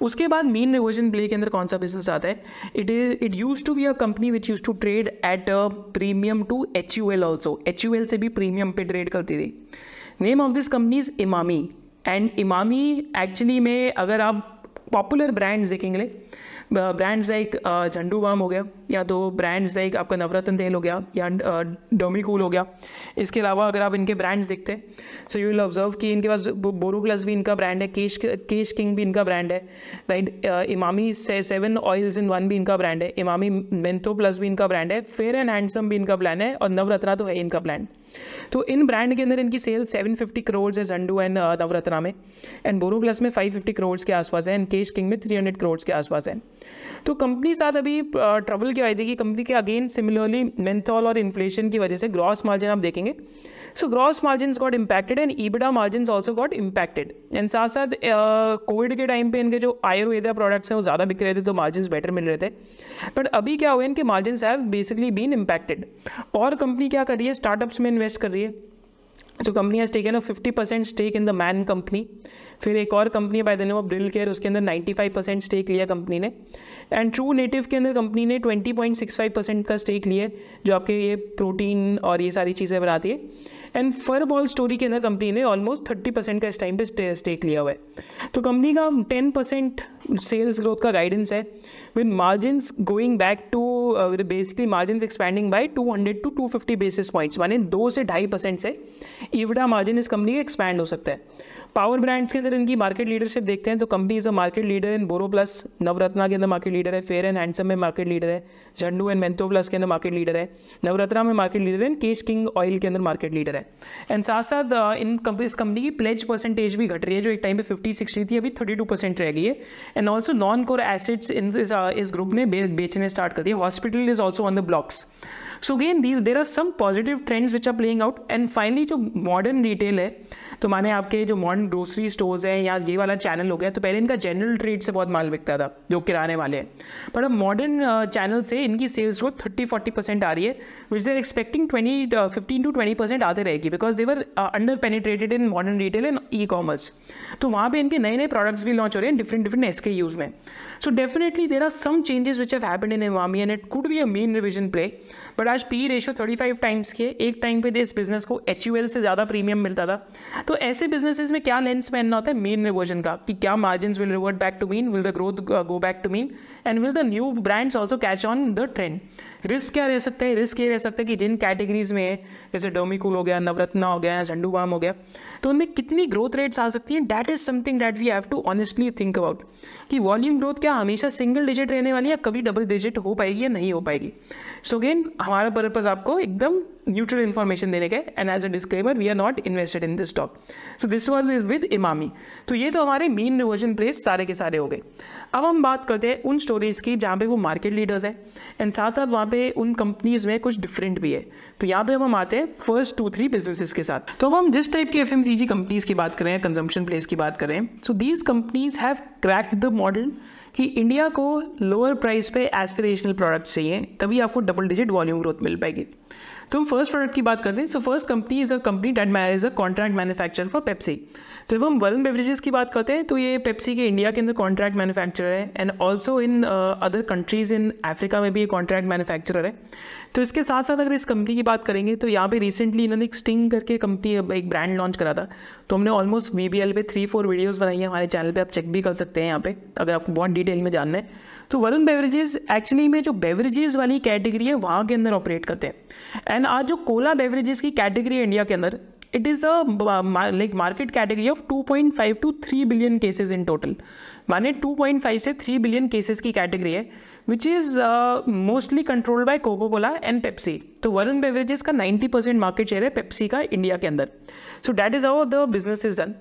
उसके बाद मेन रिवर्जन प्ले के अंदर कौन सा बिज़नेस आता है? It is it used to be a company which used to trade at a premium to H U L also H U L से भी प्रीमियम पे ट्रेड करती थी। Name of this company is Emami and Emami actually में, अगर आप पॉपुलर ब्रांड्स देखेंगे ब्रांड्स लाइक झंडू बाम हो गया, या तो ब्रांड्स लाइक आपका नवरत्न तेल हो गया, या डोमिकूल हो गया। इसके अलावा अगर आप इनके ब्रांड्स देखते सो यू विल ऑब्ज़र्व कि इनके पास बोरो प्लस भी इनका ब्रांड है केश केश किंग भी इनका ब्रांड है right Emami seven oils in one भी इनका ब्रांड है इमामी मेंथो प्लस भी इनका ब्रांड है फेयर एंड हैंडसम भी इनका प्लान है, और नवरत्ना तो है इनका प्लान तो इन ब्रांड के अंदर इनकी सेल्स सेवन फिफ्टी करोड़ है जंडू एंड नवरत्ना में। एंड बोरो प्लस में 550 करोड़ के आसपास है। एंड केश किंग में 300 करोड़ के आसपास है। तो कंपनी साथ अभी ट्रबल क्या आई थी कि कंपनी के अगेन सिमिलरली मेंथॉल और इन्फ्लेशन की वजह से ग्रॉस मार्जिन आप देखेंगे। So gross margin got impacted and EBITDA margin also got impacted and साथ साथ कोविड के टाइम पे इनके जो आयुर्वेदा प्रोडक्ट्स हैं, वो ज़्यादा बिक रहे थे तो मार्जिन बेटर मिल रहे थे. बट अभी क्या हुआ इनके margin have basically been impacted और कंपनी क्या कर रही है स्टार्टअप्स में इन्वेस्ट कर रही है. तो company has taken a fifty percent stake in the man company फिर एक और company by the name of drill care उसके अंदर 95 परसेंट स्टेक लिया कंपनी ने. एंड ट्रू नेटिव के अंदर कंपनी ने 20.65 परसेंट का स्टेक लिया जो आपके ये प्रोटीन और ये सारी चीज़ें बनाती है. एंड फर बॉल स्टोरी के अंदर कंपनी ने ऑलमोस्ट थर्टी परसेंट का इस टाइम पे स्टेक लिया हुआ है। तो कंपनी का टेन परसेंट सेल्स ग्रोथ का गाइडेंस है। Margin going back to basically margin expanding by two hundred to two fifty basis points माने दो से ढाई परसेंट से ईवडा मार्जिन इस कंपनी का एक्सपैंड हो सकता है। पावर ब्रांड्स के अंदर इनकी मार्केट लीडरशिप देखते हैं तो company is a market leader in BoroPlus Navratna के अंदर मार्केट लीडर है फेयर एंड हैंडसम में मार्केट लीडर है झंडू एंड मेंथो प्लस के अंदर मार्केट लीडर है नवरत्ना में मार्केट लीडर है केश किंग ऑयल के अंदर मार्केट लीडर है। एंड साथ साथ इन कंपनी इस कंपनी की प्लेज परसेंटेज भी घट रही है, जो एक टाइम पे फिफ्टी सिक्सटी थी, अभी थर्टी टू परसेंट रह गई है। And also non core assets इन इस ग्रुप ने बेचने स्टार्ट कर दिया। Hospital is also on the blocks so again there are some positive trends which are playing out and finally जो मॉडर्न रिटेल है तो माने आपके जो मॉडर्न ग्रोसरी स्टोर्स हैं या ये वाला चैनल हो गया तो पहले इनका जनरल ट्रेड से बहुत माल बिकता था, जो किराने वाले हैं। बट अब मॉडर्न चैनल से इनकी sales growth thirty forty percent आ रही है which they're expecting twenty fifteen to twenty percent आते रहेगी because they're under penetrated in modern retail and e commerce तो वहाँ पर इनके नए नए प्रोडक्ट्स भी लॉन्च हो रहे हैं different different S K Us में। So definitely there are some changes which have happened in Emami and it could be a mean reversion play but आज P ratio thirty five times के, एक टाइम पे इस बिज़नेस को एच से ज़्यादा प्रीमियम मिलता था। तो ऐसे बिजनेसेस में क्या लेंस पहनना होता है? मीन रिवर्जन का, कि क्या margin will revert back to mean will the growth go back to mean and will the new brands also catch on the trend risk क्या रह सकते हैं? रिस्क ये रह सकते हैं कि जिन कैटेगरीज में जैसे डोमिकूल हो गया नवरत्ना हो गया झंडू बाम हो गया तो उनमें कितनी ग्रोथ रेट्स आ सकती हैं? That is something that we have to honestly think about कि वॉल्यूम ग्रोथ क्या हमेशा सिंगल डिजिट रहने वाली है कभी डबल डिजिट हो पाएगी या नहीं हो पाएगी? सो so अगेन हमारा पर्पज आपको एकदम न्यूट्रल इन्फॉर्मेशन देने के and as a disclaimer we are not invested in this stock so this was is with Emami तो ये तो हमारे मेन रिवर्जन प्लेस सारे के सारे हो गए। अब हम बात करते हैं उन स्टोरीज की जहाँ पे वो मार्केट लीडर्स हैं। एंड साथ साथ वहाँ पे उन कंपनीज़ में कुछ डिफरेंट भी है। तो यहाँ पे हम आते हैं फ़र्स्ट टू थ्री बिजनेसेस के साथ। तो अब हम जिस टाइप की F M C G companies की बात करें कंजम्पशन प्लेस की बात करें so these companies have cracked the model कि इंडिया को लोअर प्राइस पे एस्पिरेशनल प्रोडक्ट चाहिए, तभी आपको डबल डिजिट वॉल्यूम ग्रोथ मिल पाएगी। तो हम फ़र्स्ट प्रोडक्ट की बात करते हैं so first company is a company that is a contract manufacture for Pepsi तो जब हम वर्ल्ड बेवरेजेस की बात करते हैं तो ये पेप्सी के इंडिया के अंदर कॉन्ट्रैक्ट मैन्युफैक्चरर है and also in other countries in Africa में भी ये कॉन्ट्रैक्ट मैन्युफैक्चरर है. तो इसके साथ साथ अगर इस कंपनी की बात करेंगे तो यहाँ पे रिसेंटली इन्होंने एक स्टिंग करके कंपनी एक ब्रांड लॉन्च करा था। तो हमने ऑलमोस्ट वी बी एल पे थ्री फोर वीडियोज़ बनाई है हमारे चैनल पर आप चेक भी कर सकते हैं यहाँ पे, अगर आपको बहुत डिटेल में जानना है। तो वरुण बेवरेजेस एक्चुअली में जो बेवरेजेस वाली कैटेगरी है, वहाँ के अंदर ऑपरेट करते हैं। एंड आज जो कोला बेवरेजेस की कैटेगरी है इंडिया के अंदर it is a like market category of 2.5 to 3 billion cases in total माने 2.5 से 3 बिलियन केसेस की कैटेगरी है which is mostly controlled by coco cola and Pepsi तो वरुण बेवरेजेस का 90 परसेंट मार्केट शेयर है पेप्सी का इंडिया के अंदर. So that is how the business is done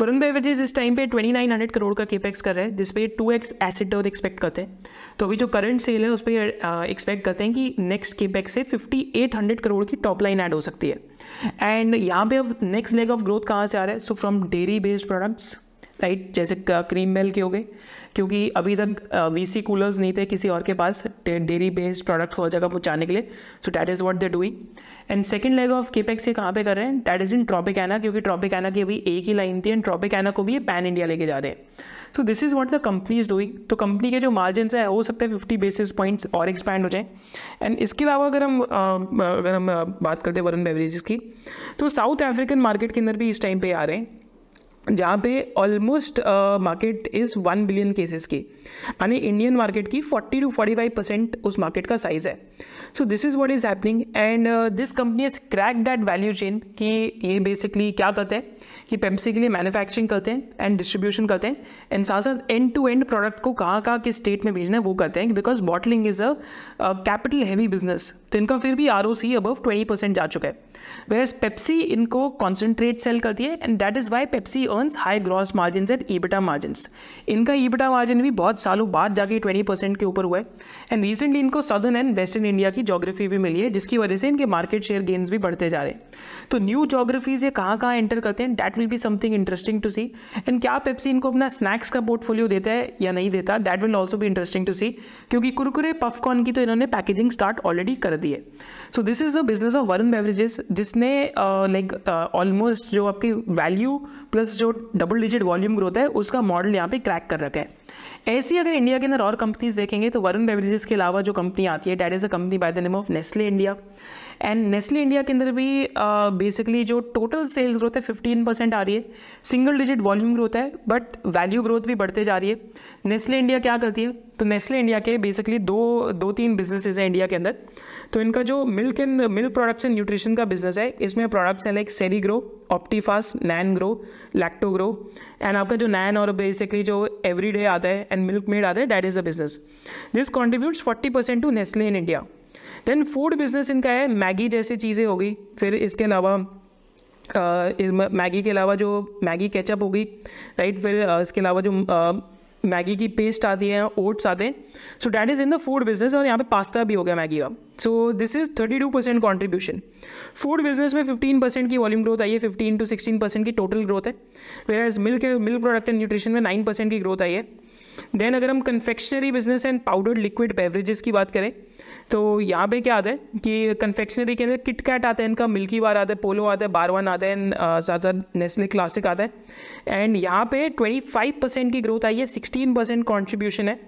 Varun beverages इस टाइम पे 2900 करोड़ का केपेक्स कर रहे हैं जिसपे टू एक्स एसिड और एक्सपेक्ट करते हैं. तो अभी जो करंट सेल है उस पर एक्सपेक्ट uh, करते हैं कि नेक्स्ट केपेक्स से 5800 करोड़ की टॉप लाइन ऐड हो सकती है. एंड यहाँ पे अब नेक्स्ट लेग ऑफ़ ग्रोथ कहाँ से आ रहा है? So from dairy based products right जैसे क्रीम मेल के हो गए। क्योंकि अभी तक वी सी कूलर्स नहीं थे किसी और के पास डेयरी बेस्ड प्रोडक्ट हो जगह पहुँचाने के लिए। So that is what they doing and second leg of capex ये कहाँ पे कर रहे हैं? डैट इज़ इन ट्रॉपिक क्योंकि ट्रॉपिक की अभी एक ही लाइन थी एंड ट्रॉपिक को भी ये पैन इंडिया लेके जा रहे हैं। तो this is what the company is doing तो कंपनी के जो मार्जिन है, हो सकता है फिफ्टी बेसिस पॉइंट्स और एक्सपैंड हो जाए। एंड इसके अलावा अगर हम अगर हम बात करते हैं वरुण बेवरेजेस की तो साउथ अफ्रीकन मार्केट के अंदर भी इस टाइम पे आ रहे हैं। जहाँ पे almost market is one billion cases की। यानी इंडियन मार्केट की 40 टू 45 परसेंट उस मार्केट का साइज़ है। So this is what is happening and this company has crack that value chain कि ये बेसिकली क्या करते हैं? कि पेप्सी के लिए मैन्युफैक्चरिंग करते हैं एंड डिस्ट्रीब्यूशन करते हैं। एंड साथ साथ एंड टू एंड प्रोडक्ट को कहाँ कहाँ किस स्टेट में भेजना है वो करते हैं because bottling is a capital heavy business तो इनका फिर भी R O C above twenty percent जा चुका है। वेर एज पेप्सी इनको कॉन्सेंट्रेट सेल करती है and that is why Pepsi earns high gross margin and EBITDA margin इनका ईबिटा मार्जिन भी बहुत सालों बाद जाके ट्वेंटी परसेंट के ऊपर हुआ है। एंड रिसेंटली इनको सदर्न एंड वेस्टर्न इंडिया की जोग्राफी भी मिली है, जिसकी वजह से इनके मार्केट शेयर गेन्स भी बढ़ते जा रहे हैं। तो न्यू जोग्राफीज ये कहाँ कहाँ एंटर करते हैं that will be something interesting to see and क्या पेप्सी इनको अपना स्नैक्स का पोर्टफोलियो देता है या नहीं देता? दैट विल ऑल्सो भी इंटरेस्टिंग टू सी क्योंकि कुरकुरे पफकॉर्न की तो इन्होंने पैकेजिंग स्टार्ट ऑलरेडी कर दी है. So this is the business of Varun beverages जिसने लाइक ऑलमोस्ट जो आपकी वैल्यू प्लस जो डबल डिजिट वॉल्यूम ग्रोथ है, उसका मॉडल यहाँ पे क्रैक कर रखा है. ऐसी अगर इंडिया के अंदर और कंपनीज़ देखेंगे तो वरुण बेवरेजेस के अलावा जो कंपनी आती है that is a company by the name of Nestle India and Nestle India के अंदर भी बेसिकली uh, जो टोटल सेल्स ग्रोथ है फिफ्टीन परसेंट आ रही है। सिंगल डिजिट वॉल्यूम ग्रोथ है बट वैल्यू ग्रोथ भी बढ़ते जा रही है। नेस्ले इंडिया क्या करती है? तो नेस्ले इंडिया के बेसिकली दो दो तीन बिजनेसेस हैं इंडिया के अंदर। तो इनका जो milk and milk products and nutrition का बिज़नेस है इसमें प्रोडक्ट्स हैं like Ceregrow Optifast NAN grow Lactogrow and आपका जो नैन और बेसिकली जो एवरी डे आता है एंड मिल्क मेड आता है that is a business this contributes forty percent to Nestle in India then food business इनका है, मैगी जैसी चीज़ें होगी। फिर इसके अलावा मैगी के अलावा जो मैगी केचप होगी राइट फिर इसके अलावा जो मैगी की पेस्ट आती है ओट्स आते हैं। So that is in the food business और यहाँ पे पास्ता भी हो गया मैगी का। So this is thirty two percent contribution food business में फिफ्टीन परसेंट की वॉल्यूम ग्रोथ आई है फिफ्टीन टू सिक्सटीन परसेंट की टोटल ग्रोथ है। Whereas milk milk product and nutrition में नाइन परसेंट की ग्रोथ आई है। देन अगर हम confectionery business and powdered liquid beverages की बात करें तो यहाँ पे क्या आता है कि कन्फेक्शनरी के अंदर किट कैट आता है, इनका मिल्की बार आता है पोलो आता है बारवन आता है साथ साथ नेस्ले क्लासिक आता है। एंड यहाँ पे 25 परसेंट की ग्रोथ आई है 16 परसेंट कॉन्ट्रीब्यूशन है।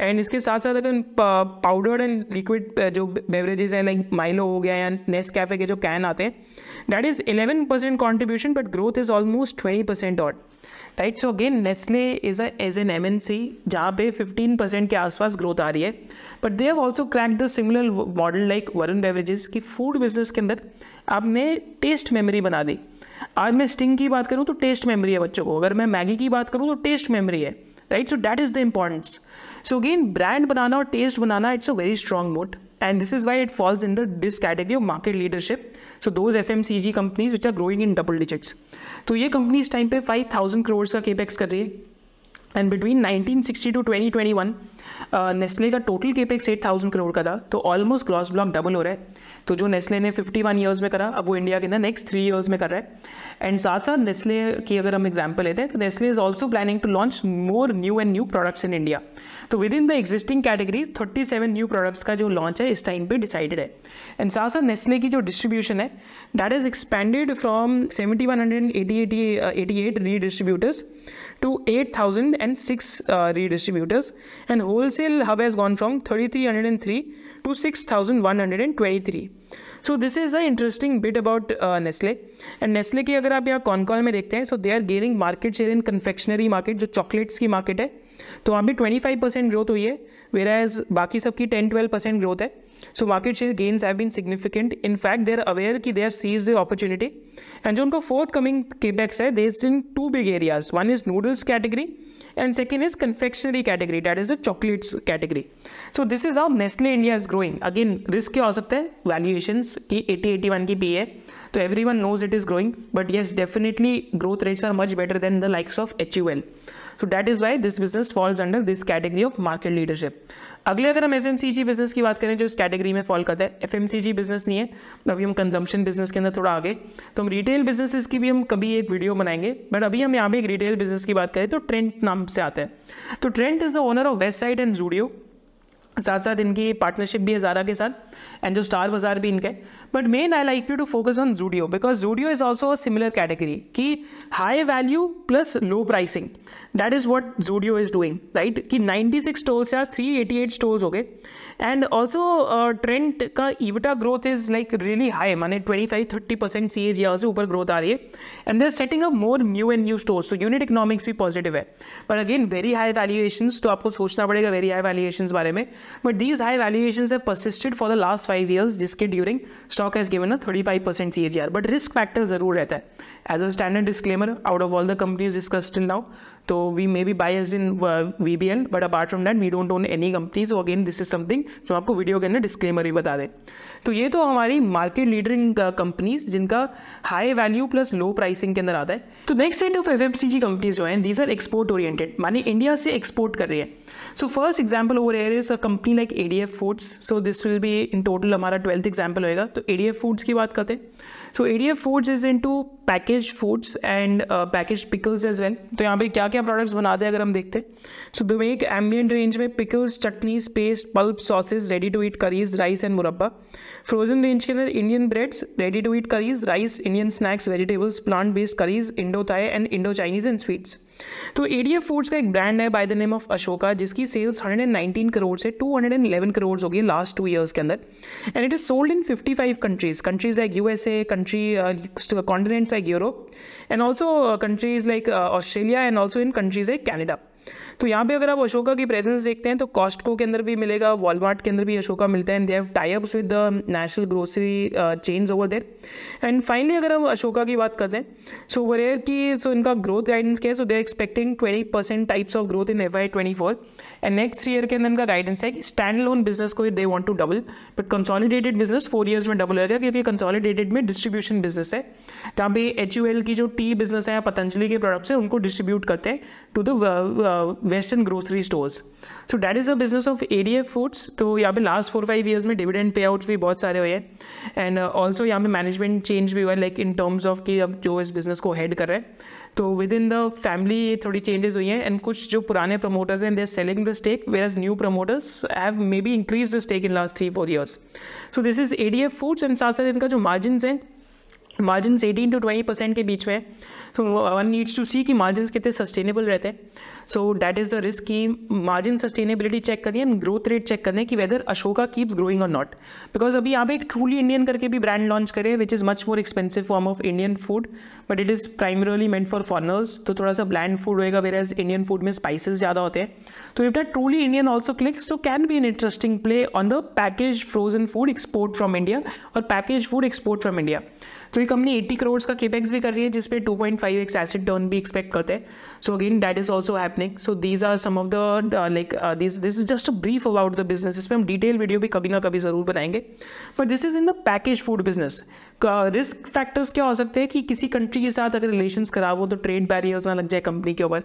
एंड इसके साथ साथ अगर पाउडर्ड एंड लिक्विड जो बेवरेजेस हैं लाइक माइलो हो गया या नेस कैफ़े के जो कैन आते हैं that is 11 percent contribution but growth is almost 20 percent odd right so again Nestle is as an M N C जहाँ पे 15 परसेंट के आसपास ग्रोथ आ रही है. But they have also crack the similar model like Varun beverages की फ़ूड बिज़नेस के अंदर आपने टेस्ट मेमोरी बना दी. आज मैं स्टिंग की बात करूँ तो टेस्ट मेमोरी है बच्चों को. अगर मैं मैगी की बात करूँ तो टेस्ट मेमोरी है. Right so that is the importance so again brand बनाना और taste banana it's a very strong moat and this is why it falls in the this category of market leadership so those F M C G companies which are growing in double digits तो ये कंपनी इस टाइम पर फाइव थाउज़ेंड करोड का के केपेक्स कर रही है। And between nineteen sixty two twenty twenty one Nestle का टोटल केपेक्स 8000 करोड़ का था तो ऑलमोस्ट ग्रॉस ब्लॉक डबल हो रहा है। तो जो नेस्ले ने 51 ईयर्स में करा अब वो इंडिया के अंदर नेक्स्ट थ्री ईयर्स में कर रहा है। एंड साथ साथ नेस्ले की अगर हम एग्ज़ाम्पल लेते हैं तो Nestle is also planning to launch more new and new products in India तो within the existing categories thirty seven new products का जो लॉन्च है इस टाइम पे डिसाइडेड है। एंड साथ साथ नेस्ले की जो डिस्ट्रीब्यूशन है that is expanded from seventy one hundred eighty eighty eighty eight re distributors to 8006 uh, and and wholesale hub has gone from 3303 to 6123 so this is a interesting bit about Nestle and Nestle की अगर आप यहाँ कॉनकॉल में देखते हैं so they are gaining market share in confectionery market जो चॉकलेट्स की मार्केट है तो वहाँ भी ट्वेंटी फाइव परसेंट ग्रोथ हुई है वेर एज बाकी सबकी टेन ट्वेल्व परसेंट ग्रोथ है. So market share gains have been significant in fact they aware कि they seize the opportunity and जो उनको फोर्थ कमिंग केबैक्स है there in two big areas one is noodles category and second is confectionery category. That is the chocolates category. So this is how nestle india is growing. Again risk kya ho hai? Valuations ki 80 81 ki PA. so everyone knows it is growing. But yes definitely growth rates are much better than the likes of hul so that is why this business falls under this category of market leadership. अगले अगर हम एफएमसीजी बिज़नेस की बात करें, जो इस कैटेगरी में फॉल करता है एफएमसीजी बिज़नेस नहीं है। अभी हम कंजम्पशन बिज़नेस के अंदर थोड़ा आगे। तो हम रिटेल बिज़नेस की भी हम कभी एक वीडियो बनाएँगे बट अभी हम यहाँ पे एक रिटेल बिज़नेस की बात करें तो ट्रेंट नाम से आता है। तो Trent is the owner of Westside and Zudio साथ साथ इनकी पार्टनरशिप भी है ज़ारा के साथ। एंड जो स्टार बाज़ार भी इनका but main I like you to focus on Zudio because Zudio is also similar category कि high value plus low pricing that is what Zudio is doing right कि 96 स्टोर्स या 388 स्टोर्स हो गए एंड ऑल्सो ट्रेंड का EBITDA growth is like really high माने 25 30 परसेंट सी एज से ऊपर ग्रोथ आ रही है and they're setting up more new and new stores तो यूनिट इकोनॉमिक्स भी पॉजिटिव है। But again very high valuation तो आपको सोचना पड़ेगा वेरी हाई वैल्यूएशन बारे में बट दीज हाई वैल्यूएशन है persisted for the last five years जिसके during stock has given a thirty five percent C but risk factor ज़रूर रहता है. As a standard disclaimer out of all the companies discuss till now तो we may be biased in V B L but apart from that we don't own any company so again this is something जो आपको वीडियो के अंदर डिस्क्लेमर भी बता दें। तो ये तो हमारी मार्केट लीडरिंग कंपनीज़ जिनका high value plus low pricing के अंदर आता है। तो next set of F M C G companies जो हैं दीज आर एक्सपोर्ट ओरिएंटेड मानी इंडिया से एक्सपोर्ट कर रही है। So first example over here is a company like A D F foods so this will be in total हमारा ट्वेल्थ एग्ज़ाम्पल होएगा। तो ए डी एफ़ फूड्स की बात करते हैं। So A D F foods is into package foods and package pickles as well तो यहाँ पे क्या क्या प्रोडक्ट्स बनाते हैं अगर हम देखते हैं? सो दो एक एम्बियंट रेंज में pickles chutneys paste pulp sauces ready to eat curries rice and murabba frozen range के अंदर Indian breads ready to eat curries rice Indian snacks vegetables plant based curries Indo Thai and Indo Chinese and sweets तो एडीएफ फूड्स का एक ब्रांड है by the name of Ashoka जिसकी सेल्स 119 करोड़ से 211 करोड़ हो गई लास्ट टू ईयर्स के अंदर। And it is sold in 55 countries countries like USA country continents like Europe and also countries like Australia and also in countries like Canada तो यहाँ पे अगर आप अशोका की प्रेजेंस देखते हैं तो कॉस्टको के अंदर भी मिलेगा वॉलमार्ट के अंदर भी अशोका मिलता है and they have types with the national grocery chains over there and finally अगर हम अशोका की बात करते हैं सो ओवर एयर की सो इनका ग्रोथ गाइडेंस क्या है? So they expecting twenty percent types of growth in F Y twenty four and next year के अंदर इनका गाइडेंस है कि स्टैंड लोन बिज़नेस को they want to double but consolidated business four years में डबल होगा क्योंकि कंसॉलिडेटेड में डिस्ट्रीब्यूशन बिज़नेस है। जहाँ पे एच यू एल की जो टी बिज़नेस है पतंजलि के प्रोडक्ट्स है, उनको डिस्ट्रीब्यूट करते हैं to the western grocery stores so that is a business of A D F foods तो यहाँ पे लास्ट फोर फाइव ईयर्स में डिविडेंड पे आउट्स भी बहुत सारे हुए हैं. एंड ऑल्सो यहाँ पे मैनेजमेंट चेंज भी हुआ है लाइक इन टर्म्स ऑफ़ कि अब जो इस बिज़नेस को हेड कर रहे हैं. तो विद इन द फैमिली थोड़ी चेंजेस हुई हैं. एंड कुछ जो पुराने प्रमोटर्स हैं they are selling the stake whereas new promoters have maybe increase the stake in last three four years so this is A D F foods and साथ साथ इनका जो मार्जिन हैं margin eighteen to twenty percent के बीच में so one needs to see कि मार्जिन कितने सस्टेनेबल रहते हैं। So that is the risk की मार्जिन सस्टेनेबिलिटी चेक करिए एंड ग्रोथ रेट चेक करने की वेदर अशोका कीप्स ग्रोइंग और नॉट बिकॉज़ अभी यहाँ पे एक ट्रूली इंडियन करके भी ब्रांड लॉन्च करें which is much more expensive form of Indian food but it is primarily meant for foreigners तो थोड़ा सा ब्लैंड फ़ूड होएगा वेर एज इंडियन फ़ूड में स्पाइसेस ज़्यादा होते हैं। तो if that truly Indian also clicks तो can be an interesting play on the package frozen food export from India और package food export from India तो ये कंपनी 80 करोड़ का केपेक्स भी कर रही है जिसपे 2.5 एक्स एसिड टर्न भी एक्सपेक्ट करते हैं। So again that is also happening so these are some of the like this this is just a brief about the business इस पर हम डिटेल वीडियो भी कभी ना कभी ज़रूर बनाएँगे. But this is in the package food business risk factors क्या हो सकते हैं कि किसी कंट्री के साथ अगर रिलेशन खराब हो तो ट्रेड बैरियर्स ना लग जाए कंपनी के ऊपर.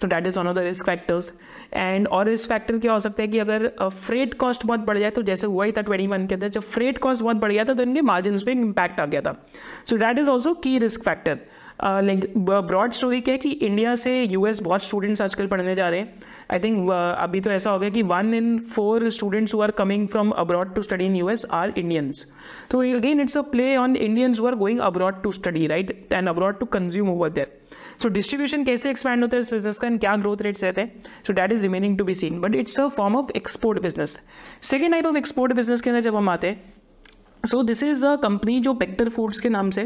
तो that is one of the risk factors and और रिस्क फैक्टर क्या हो सकता है कि अगर फ्रेट कॉस्ट बहुत बढ़ जाए तो जैसे हुआ ही था ट्वेंटी वन के अंदर, जब फ्रेट कॉस्ट बहुत बढ़ गया था तो इनके मार्जिन पर इम्पैक्ट आ गया था. So that is also key risk factor like broad story क्या है कि इंडिया से यूएस बहुत स्टूडेंट्स आजकल पढ़ने जा रहे हैं। आई थिंक uh, अभी तो ऐसा हो गया कि one in four students who are coming from abroad to study in US are Indians तो again it's a play on Indians who are going abroad to study right and abroad to consume over there so distribution कैसे एक्सपैंड होता है इस बिज़नेस का एंड क्या ग्रोथ रेट्स रहते हैं? So that is remaining to be seen but it's a form of export business second type of export business के अंदर जब हम आते हैं so this is a company जो बेक्टर फूड्स के नाम से।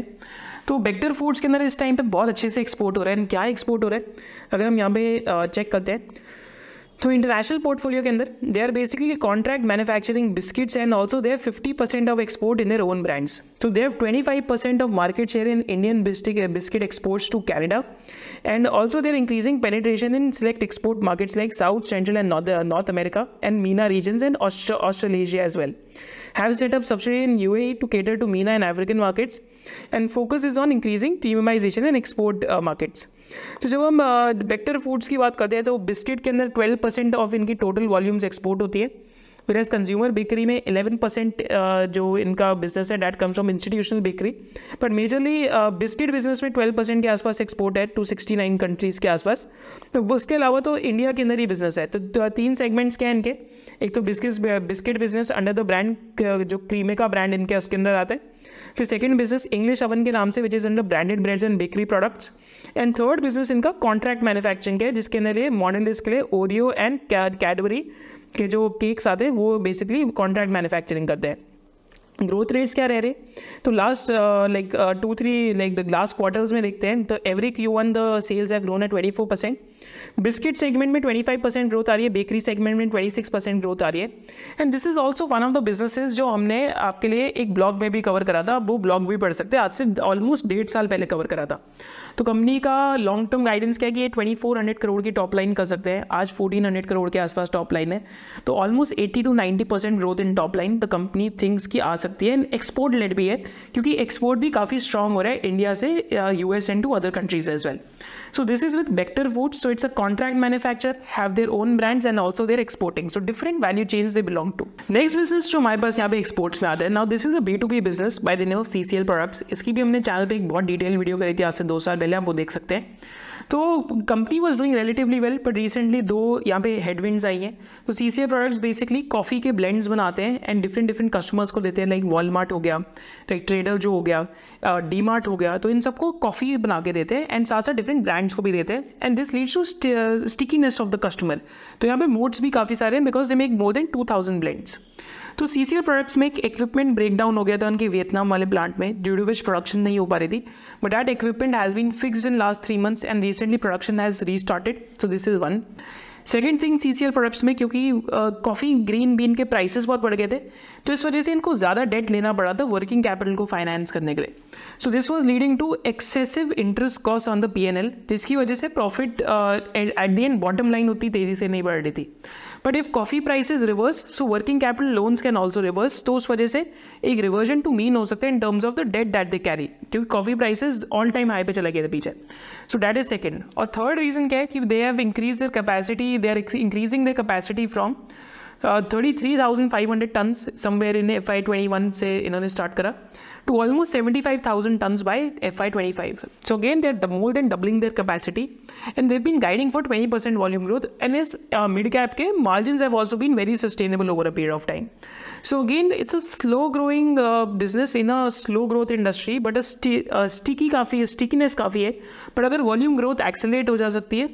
तो बेक्टर फूड्स के अंदर इस टाइम पे बहुत अच्छे से एक्सपोर्ट हो रहा है। एंड क्या एक्सपोर्ट हो रहा है? अगर हम यहाँ पे चेक करते हैं। तो इंटरनेशनल पोर्टफोलियो के अंदर they are basically contract manufacturing biscuits and also their fifty percent of export in their own brands तो their twenty five percent of market share in Indian biscuit exports to Canada and also penetration in select export markets like South, Central and North, uh, North America and MENA regions and Aust- Australasia well. Have set up subsidiary in UAE to cater to MENA and African markets and focus is on increasing premiumization and export uh, markets. तो जब हम बेक्टर फूड्स की बात करते हैं तो बिस्किट के अंदर 12 परसेंट ऑफ़ इनकी टोटल वॉल्यूम्स एक्सपोर्ट होती है फिर एज कंज्यूमर बेकरी में 11 परसेंट जो इनका बिज़नेस है that comes from institutional bakery but majorly biscuit business में 12 परसेंट के आसपास एक्सपोर्ट है टू 69 कंट्रीज़ के आसपास. तो उसके अलावा तो इंडिया के अंदर ही बिज़नेस है. तो तीन सेगमेंट्स क्या हैं इनके? एक तो biscuit biscuit business under the brand जो क्रीमे का ब्रांड इनके उसके अंदर आता है. फिर सेकंड बिज़नेस इंग्लिश अवन के नाम से which is under branded breads and bakery products and third business इनका कॉन्ट्रैक्ट मैन्युफैक्चरिंग है, जिसके अंदर ये मॉडर्न के लिए ओरियो एंड कैडबरी के जो केक्स आते हैं, वो बेसिकली कॉन्ट्रैक्ट मैन्युफैक्चरिंग करते हैं। ग्रोथ रेट्स क्या रह रहे? तो last like two three like the last quarters में देखते हैं तो every Q one the sales have grown है twenty four percent biscuit segment में 25 परसेंट ग्रोथ आ रही है बेकरी सेगमेंट में 26 परसेंट ग्रोथ आ रही है। And this is also one of the businesses जो हमने आपके लिए एक ब्लॉग में भी कवर करा था, वो ब्लॉग भी पढ़ सकते हैं। आज से ऑलमोस्ट डेढ़ साल पहले कवर करा था। तो कंपनी का लॉन्ग टर्म गाइडेंस क्या है कि ये ट्वेंटी फोर हंड्रेड करोड़ की टॉप लाइन कर सकते हैं आज फोर्टीन हंड्रेड करोड़ के आसपास टॉप लाइन है तो almost eighty to ninety percent growth in top line the company things की आ सकती है एक्सपोर्ट लेट भी है क्योंकि एक्सपोर्ट भी काफ़ी स्ट्रॉन्ग हो रहा है इंडिया से U S and to other countries as well so this is with Vector Foods. So it's a contract manufacturer, have their own brands and also they're exporting. So different value chains they belong to. Next business जो हमारे पास यहाँ पे एक्सपोर्ट्स में आता है. Now this is a B2B business by the name of CCL Products. इसकी भी हमने चैनल पर एक बहुत डिटेल वीडियो करी थी आज से दो साल पहले आप वो देख सकते हैं। तो company was doing relatively well but recently दो यहाँ पे हेडविंड्स आई हैं। तो C C products basically coffee के ब्लेंड्स बनाते हैं एंड डिफरेंट डिफरेंट कस्टमर्स को देते हैं लाइक वॉलमार्ट हो गया लाइक ट्रेडर जो हो गया डी uh, मार्ट हो गया। तो इन सबको कॉफ़ी बना के देते हैं एंड साथ साथ डिफरेंट ब्रांड्स को भी देते हैं। And this leads to stickiness of the customer तो यहाँ पे मोड्स भी काफ़ी सारे हैं because they make more than two thousand blends तो सी सी एल प्रोडक्ट्स में एक इक्विपमेंट ब्रेक डाउन हो गया था उनके वियतनाम वाले प्लांट में ड्यू टू विच प्रोडक्शन नहीं हो पा रही थी. But that equipment has been fixed in last three months and recently production has re restarted so this is one second thing C C L products में, क्योंकि कॉफ़ी ग्रीन बीन के प्राइसेस बहुत बढ़ गए थे तो इस वजह से इनको ज़्यादा डेट लेना पड़ा था वर्किंग कैपिटल को फाइनेंस करने के लिए. So this was leading to excessive interest cost on the P and L जिसकी वजह से profit at the end bottom line उतनी तेज़ी से नहीं बढ़ रही थी. But if coffee prices reverse so working capital loans can also reverse तो उस वजह से एक रिवर्जन टू मीन हो सकता है in terms of the debt that they carry क्योंकि coffee prices all time high पे चला गया था पीछे। सो दैट इज़ सेकेंड और थर्ड रीजन क्या है कि they have increase their capacity they are increasing their capacity from thirty three thousand five hundred tons somewhere in F Y twenty one से इन्होंने स्टार्ट करा। To almost 75,000 tons by FY25. So again, they're more than doubling their capacity and they've been guiding for 20% volume growth and as uh, mid-cap margins have also been very sustainable over a period of time. So again, it's a slow growing uh, business in a slow growth industry but a, sti a sticky काफ़ी stickiness काफ़ी है but अगर volume growth accelerate हो जा सकती है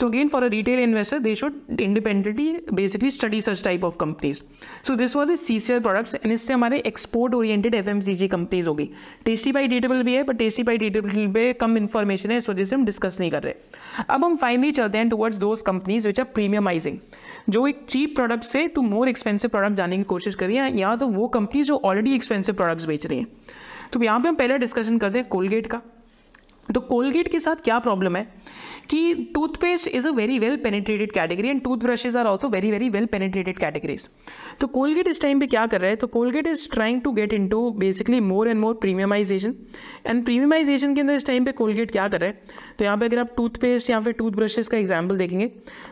so again for a retail investor they should independently basically study such type of companies. So this was the CCL products and इससे हमारे export oriented FMCG companies होगी टेस्टी बाई डीटेबल भी है बट टेस्टी बाई डीटेबल पे कम इन्फॉर्मेशन है इस वजह से हम डिस्कस नहीं कर रहे अब हम फाइनली चलते हैं towards those companies which are premiumising जो एक चीप प्रोडक्ट से टू मोर एक्सपेंसिव प्रोडक्ट जाने की कोशिश करिए या तो वो कंपनीज़ जो ऑलरेडी एक्सपेंसिव प्रोडक्ट्स बेच रही हैं। तो यहाँ पे हम पहले डिस्कशन करते हैं कोलगेट का। तो कोलगेट के साथ क्या प्रॉब्लम है? कि toothpaste is a very well penetrated category and toothbrushes are also very very well penetrated categories तो कोलगेट इस टाइम पे क्या कर रहा है? तो Colgate is trying to get into basically more and more premiumisation and premiumisation के अंदर इस टाइम पे कोलगेट क्या कर रहा है? तो यहाँ पे अगर आप टूथपेस्ट या फिर टूथ ब्रशेज का एग्ज़ाम्पल देखेंगे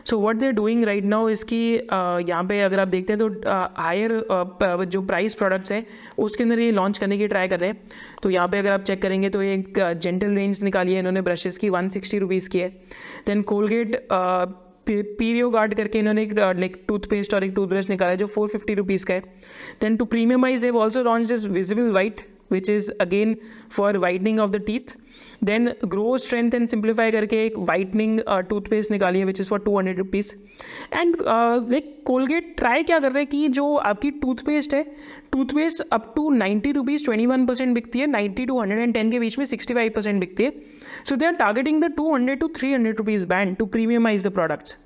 so what they are doing right now इसकी यहाँ पे अगर आप देखते हैं तो हायर जो प्राइस प्रोडक्ट्स हैं, उसके अंदर ये लॉन्च करने की ट्राई कर रहे हैं। तो यहाँ पे अगर आप चेक करेंगे तो एक जेंटल रेंज निकाली है इन्होंने ब्रशेज़ की वन सिक्सटी रुपीज़ की है। देन कोलगेट पीरियो गार्ड करके इन्होंने एक लाइक टूथपेस्ट और एक टूथब्रश निकाला है जो फोर फिफ्टी रुपीज़ का है। Then to premiumise have also launch this Visible White which is again for whitening of the teeth then grow strength and simplify करके एक वाइटनिंग टूथपेस्ट निकाली है which is for two hundred rupees and like Colgate try क्या कर रहे हैं कि जो आपकी टूथपेस्ट है toothpaste up to ninety rupees twenty one percent बिकती है ninety to hundred and ten के बीच में सिक्सटी फाइव परसेंट बिकती है। So they are targeting the two hundred to three hundred rupees band to premiumise the products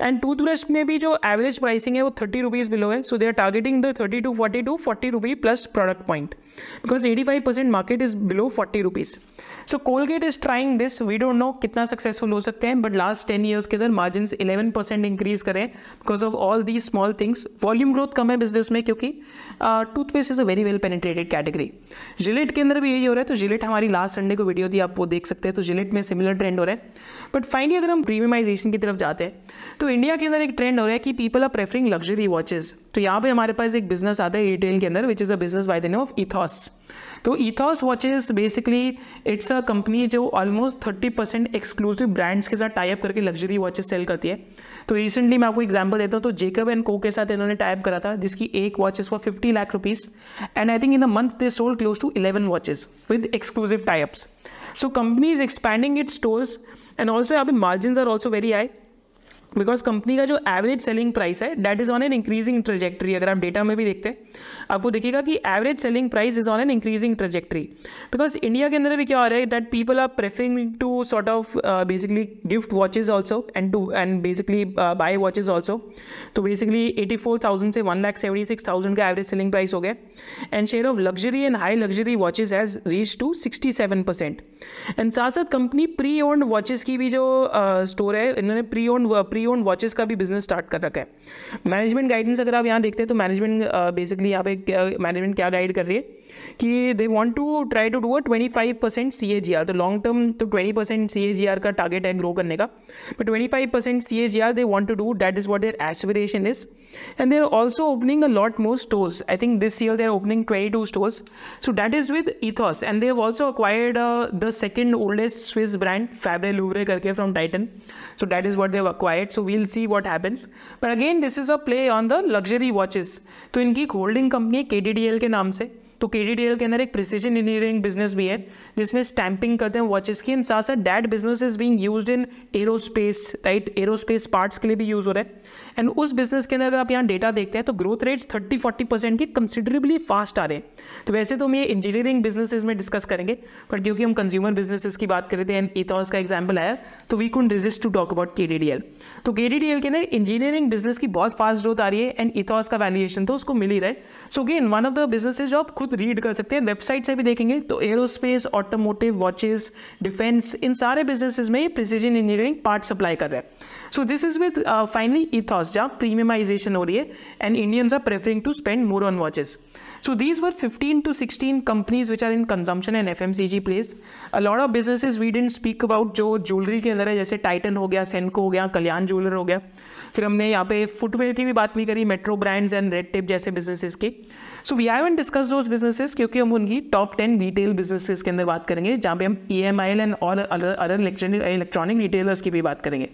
and toothbrush में भी जो एवरेज प्राइसिंग है वो थर्टी रुपीज़ बिलो है। So they are targeting the thirty to forty to forty rupee plus product point because eighty five percent market is below forty rupees so Colgate is trying this we don't know कितना सक्सेसफुल हो सकते हैं बट लास्ट टेन ईयर्स के अंदर मार्जिन इलेवन परसेंट इंक्रीज करें because of all the small things volume growth कम है बिज़नेस में क्योंकि toothpaste is a very well penetrated category Gillette के अंदर भी यही हो रहा है तो जिलेट हमारी लास्ट संडे को वीडियो थी, आप वो देख सकते हैं तो जिलेट में सिमिलर ट्रेंड हो रहा है. बट फाइनली अगर हम प्रीमियमाइजेशन की तरफ़ जाते हैं तो इंडिया के अंदर एक ट्रेंड हो रहा है कि people are preferring luxury watches तो यहाँ पे हमारे पास एक बिज़नेस आता है रिटेल के अंदर which is a business by the name of Ethos तो Ethos watches basically it's a company जो almost thirty percent exclusive brands के साथ टाइप करके लग्जरी वॉचेस सेल करती है। तो रिसेंटली मैं आपको एग्ज़ाम्पल देता हूँ तो जेकब एंड को के साथ इन्होंने टाइप करा था, जिसकी एक watches for fifty lakh rupees and I think in a month they sold close to eleven watches with exclusive types so company is expanding it stores and also यहाँ पे margin are also very high because company का जो एवरेज सेलिंग प्राइस है that is on an increasing trajectory अगर आप डेटा में भी देखते हैं आपको देखिएगा कि average selling price is on an increasing trajectory because India के अंदर भी क्या हो रहा है that people are preferring to sort of basically gift watches also and to and basically buy watches also तो बेसिकली एटी फोर थाउज़ेंड से one lakh seventy six thousand का एवरेज सेलिंग प्राइस हो गया and share of luxury and high luxury watches has reach to sixty seven percent and साथ साथ कंपनी प्री ओन्ड वॉचेज की भी जो स्टोर uh, है इन्होंने pre owned pre owned watches का भी बिज़नेस स्टार्ट कर रखा है। मैनेजमेंट गाइडेंस अगर आप यहाँ देखते हैं तो मैनेजमेंट बेसिकली यहाँ पे मैनेजमेंट क्या गाइड कर रही है? कि they want to try to do a twenty five percent C A G R तो लॉन्ग टर्म तो twenty percent C A G R का टारगेट है ग्रो करने का। But twenty five percent C A G R they want to do that is what their aspiration is and they're also opening a lot more stores I think this year they are opening twenty two stores so that is with Ethos and they've also also the uh, oldest Swiss brand Fabre Louvre करके Titan. So that is what they have acquired. So we'll see what happens. But again this is a play on the luxury watches. तो इनकी होल्डिंग कंपनी KDDL के नाम से। तो के के अंदर एक प्रिसीजन इंजीनियरिंग बिज़नेस भी है, जिसमें स्टैंपिंग करते हैं वॉचेस की। एंड साथ साथ that business is being used in aerospace right aerospace parts के लिए भी यूज़ हो रहा है। एंड उस बिज़नेस के अंदर अगर आप यहाँ डेटा देखते हैं तो growth rates thirty forty percent के कंसिडरेबली फास्ट आ रहे हैं। तो वैसे तो हम ये इंजीनियरिंग बिजनेसेस में डिस्कस करेंगे बट क्योंकि हम कंज्यूमर बिजनेसेस की बात कर रहे थे एंड इथॉस का एग्ज़ाम्पल आया तो we couldn't resist to talk about के तो के के अंदर इंजीनियरिंग बिज़नेस की बहुत फास्ट ग्रोथ आ रही है एंड इथॉस का वैल्यूएशन तो उसको मिल ही रहा है। So again one of the businesses जो आप खुद रीड कर सकते हैं वेबसाइट से भी देखेंगे तो एरोस्पेस ऑटोमोटिव वॉचेस डिफेंस इन सारे बिजनेसेस में प्रिसीजन इंजीनियरिंग पार्ट सप्लाई कर रहा है। So this is with finally Ethos जहाँ प्रीमियमाइजेशन हो रही है and Indians are preferring to spend more on watches So these were 15 to 16 companies which are in consumption and FMCG place. A lot of businesses we didn't speak about जो ज्वेलरी के अंदर है जैसे टाइटन हो गया सेंको हो गया कल्याण ज्वेलर हो गया फिर हमने यहाँ पे फुटवेयर की भी बात नहीं करी metro brands and red tape जैसे बिजनेसेस की so we haven't discuss those businesses क्योंकि हम उनकी टॉप टेन रिटेल बिजनेसेस के अंदर बात करेंगे जहाँ पे हम E M I L and और अदर इलेक्ट्रॉनिक रिटेलर्स की भी बात करेंगे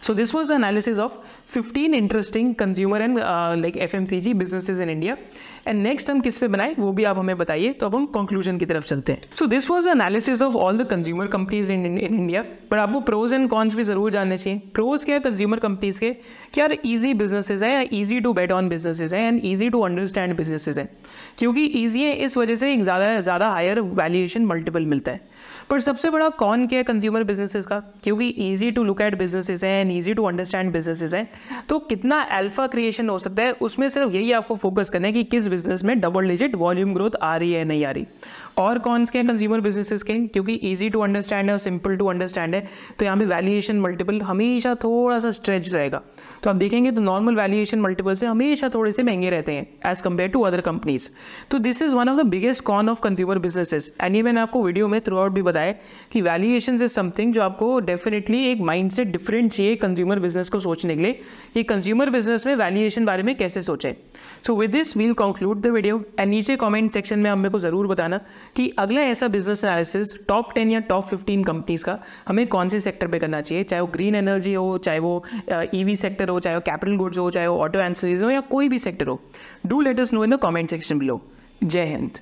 So this was the analysis of 15 interesting consumer and uh, like FMCG businesses in India. And next हम किस पे बनाए वो भी आप हमें बताइए तो अब हम कंक्लूजन की तरफ़ चलते हैं। So this was analysis of all the consumer companies in India but आपको प्रोज एंड कॉन्स भी ज़रूर जानने चाहिए। प्रोज क्या है कंज्यूमर कंपनीज़ के? क्या ईजी बिजनेसेस है easy to bet on businesses है and easy to understand businesses है? क्योंकि ईजी है इस वजह से एक ज़्यादा ज़्यादा हायर वैल्यूएशन मल्टीपल मिलता है। पर सबसे बड़ा कौन क्या है कंज्यूमर बिजनेसेस का? क्योंकि easy to look at businesses हैं and easy to understand businesses हैं तो कितना अल्फ़ा क्रिएशन हो सकता है, उसमें सिर्फ़ यही आपको फोकस करना है कि किस बिज़नेस में डबल डिजिट वॉल्यूम ग्रोथ आ रही है नहीं आ रही। और कौन के कंज्यूमर बिजनेसेस के? क्योंकि ईजी टू अंडरस्टैंड है और सिंपल टू अंडरस्टैंड है तो यहाँ पे वैल्यूएशन मल्टीपल हमेशा थोड़ा सा स्ट्रेच रहेगा। तो आप देखेंगे तो नॉर्मल वैल्यूएशन मल्टीपल से हमेशा थोड़े से महँगे रहते हैं as compare to other companies तो this is one of the biggest con of consumer businesses and ये मैंने आपको वीडियो में थ्रू आउट भी बताया कि वैल्यूएशन इज़ समथिंग जो आपको डेफिनेटली एक माइंड सेट डिफरेंट चाहिए कंज्यूमर बिज़नेस को सोचने के लिए कि कंज्यूमर बिज़नेस में वैल्यूएशन बारे में कैसे सोचें. So with this we'll conclude the video and नीचे कमेंट सेक्शन में हमें को ज़रूर बताना कि अगला ऐसा बिज़नेस एनालिसिस टॉप टेन या टॉप फिफ्टीन कंपनीज़ का हमें कौन से सेक्टर पर करना चाहिए? चाहे वो ग्रीन एनर्जी हो, चाहे वो ईवी सेक्टर हो, चाहे वो कैपिटल गुड्स हो, चाहे वो ऑटो एंसरीज हो या कोई भी सेक्टर हो do let us know in the comment section below जय हिंद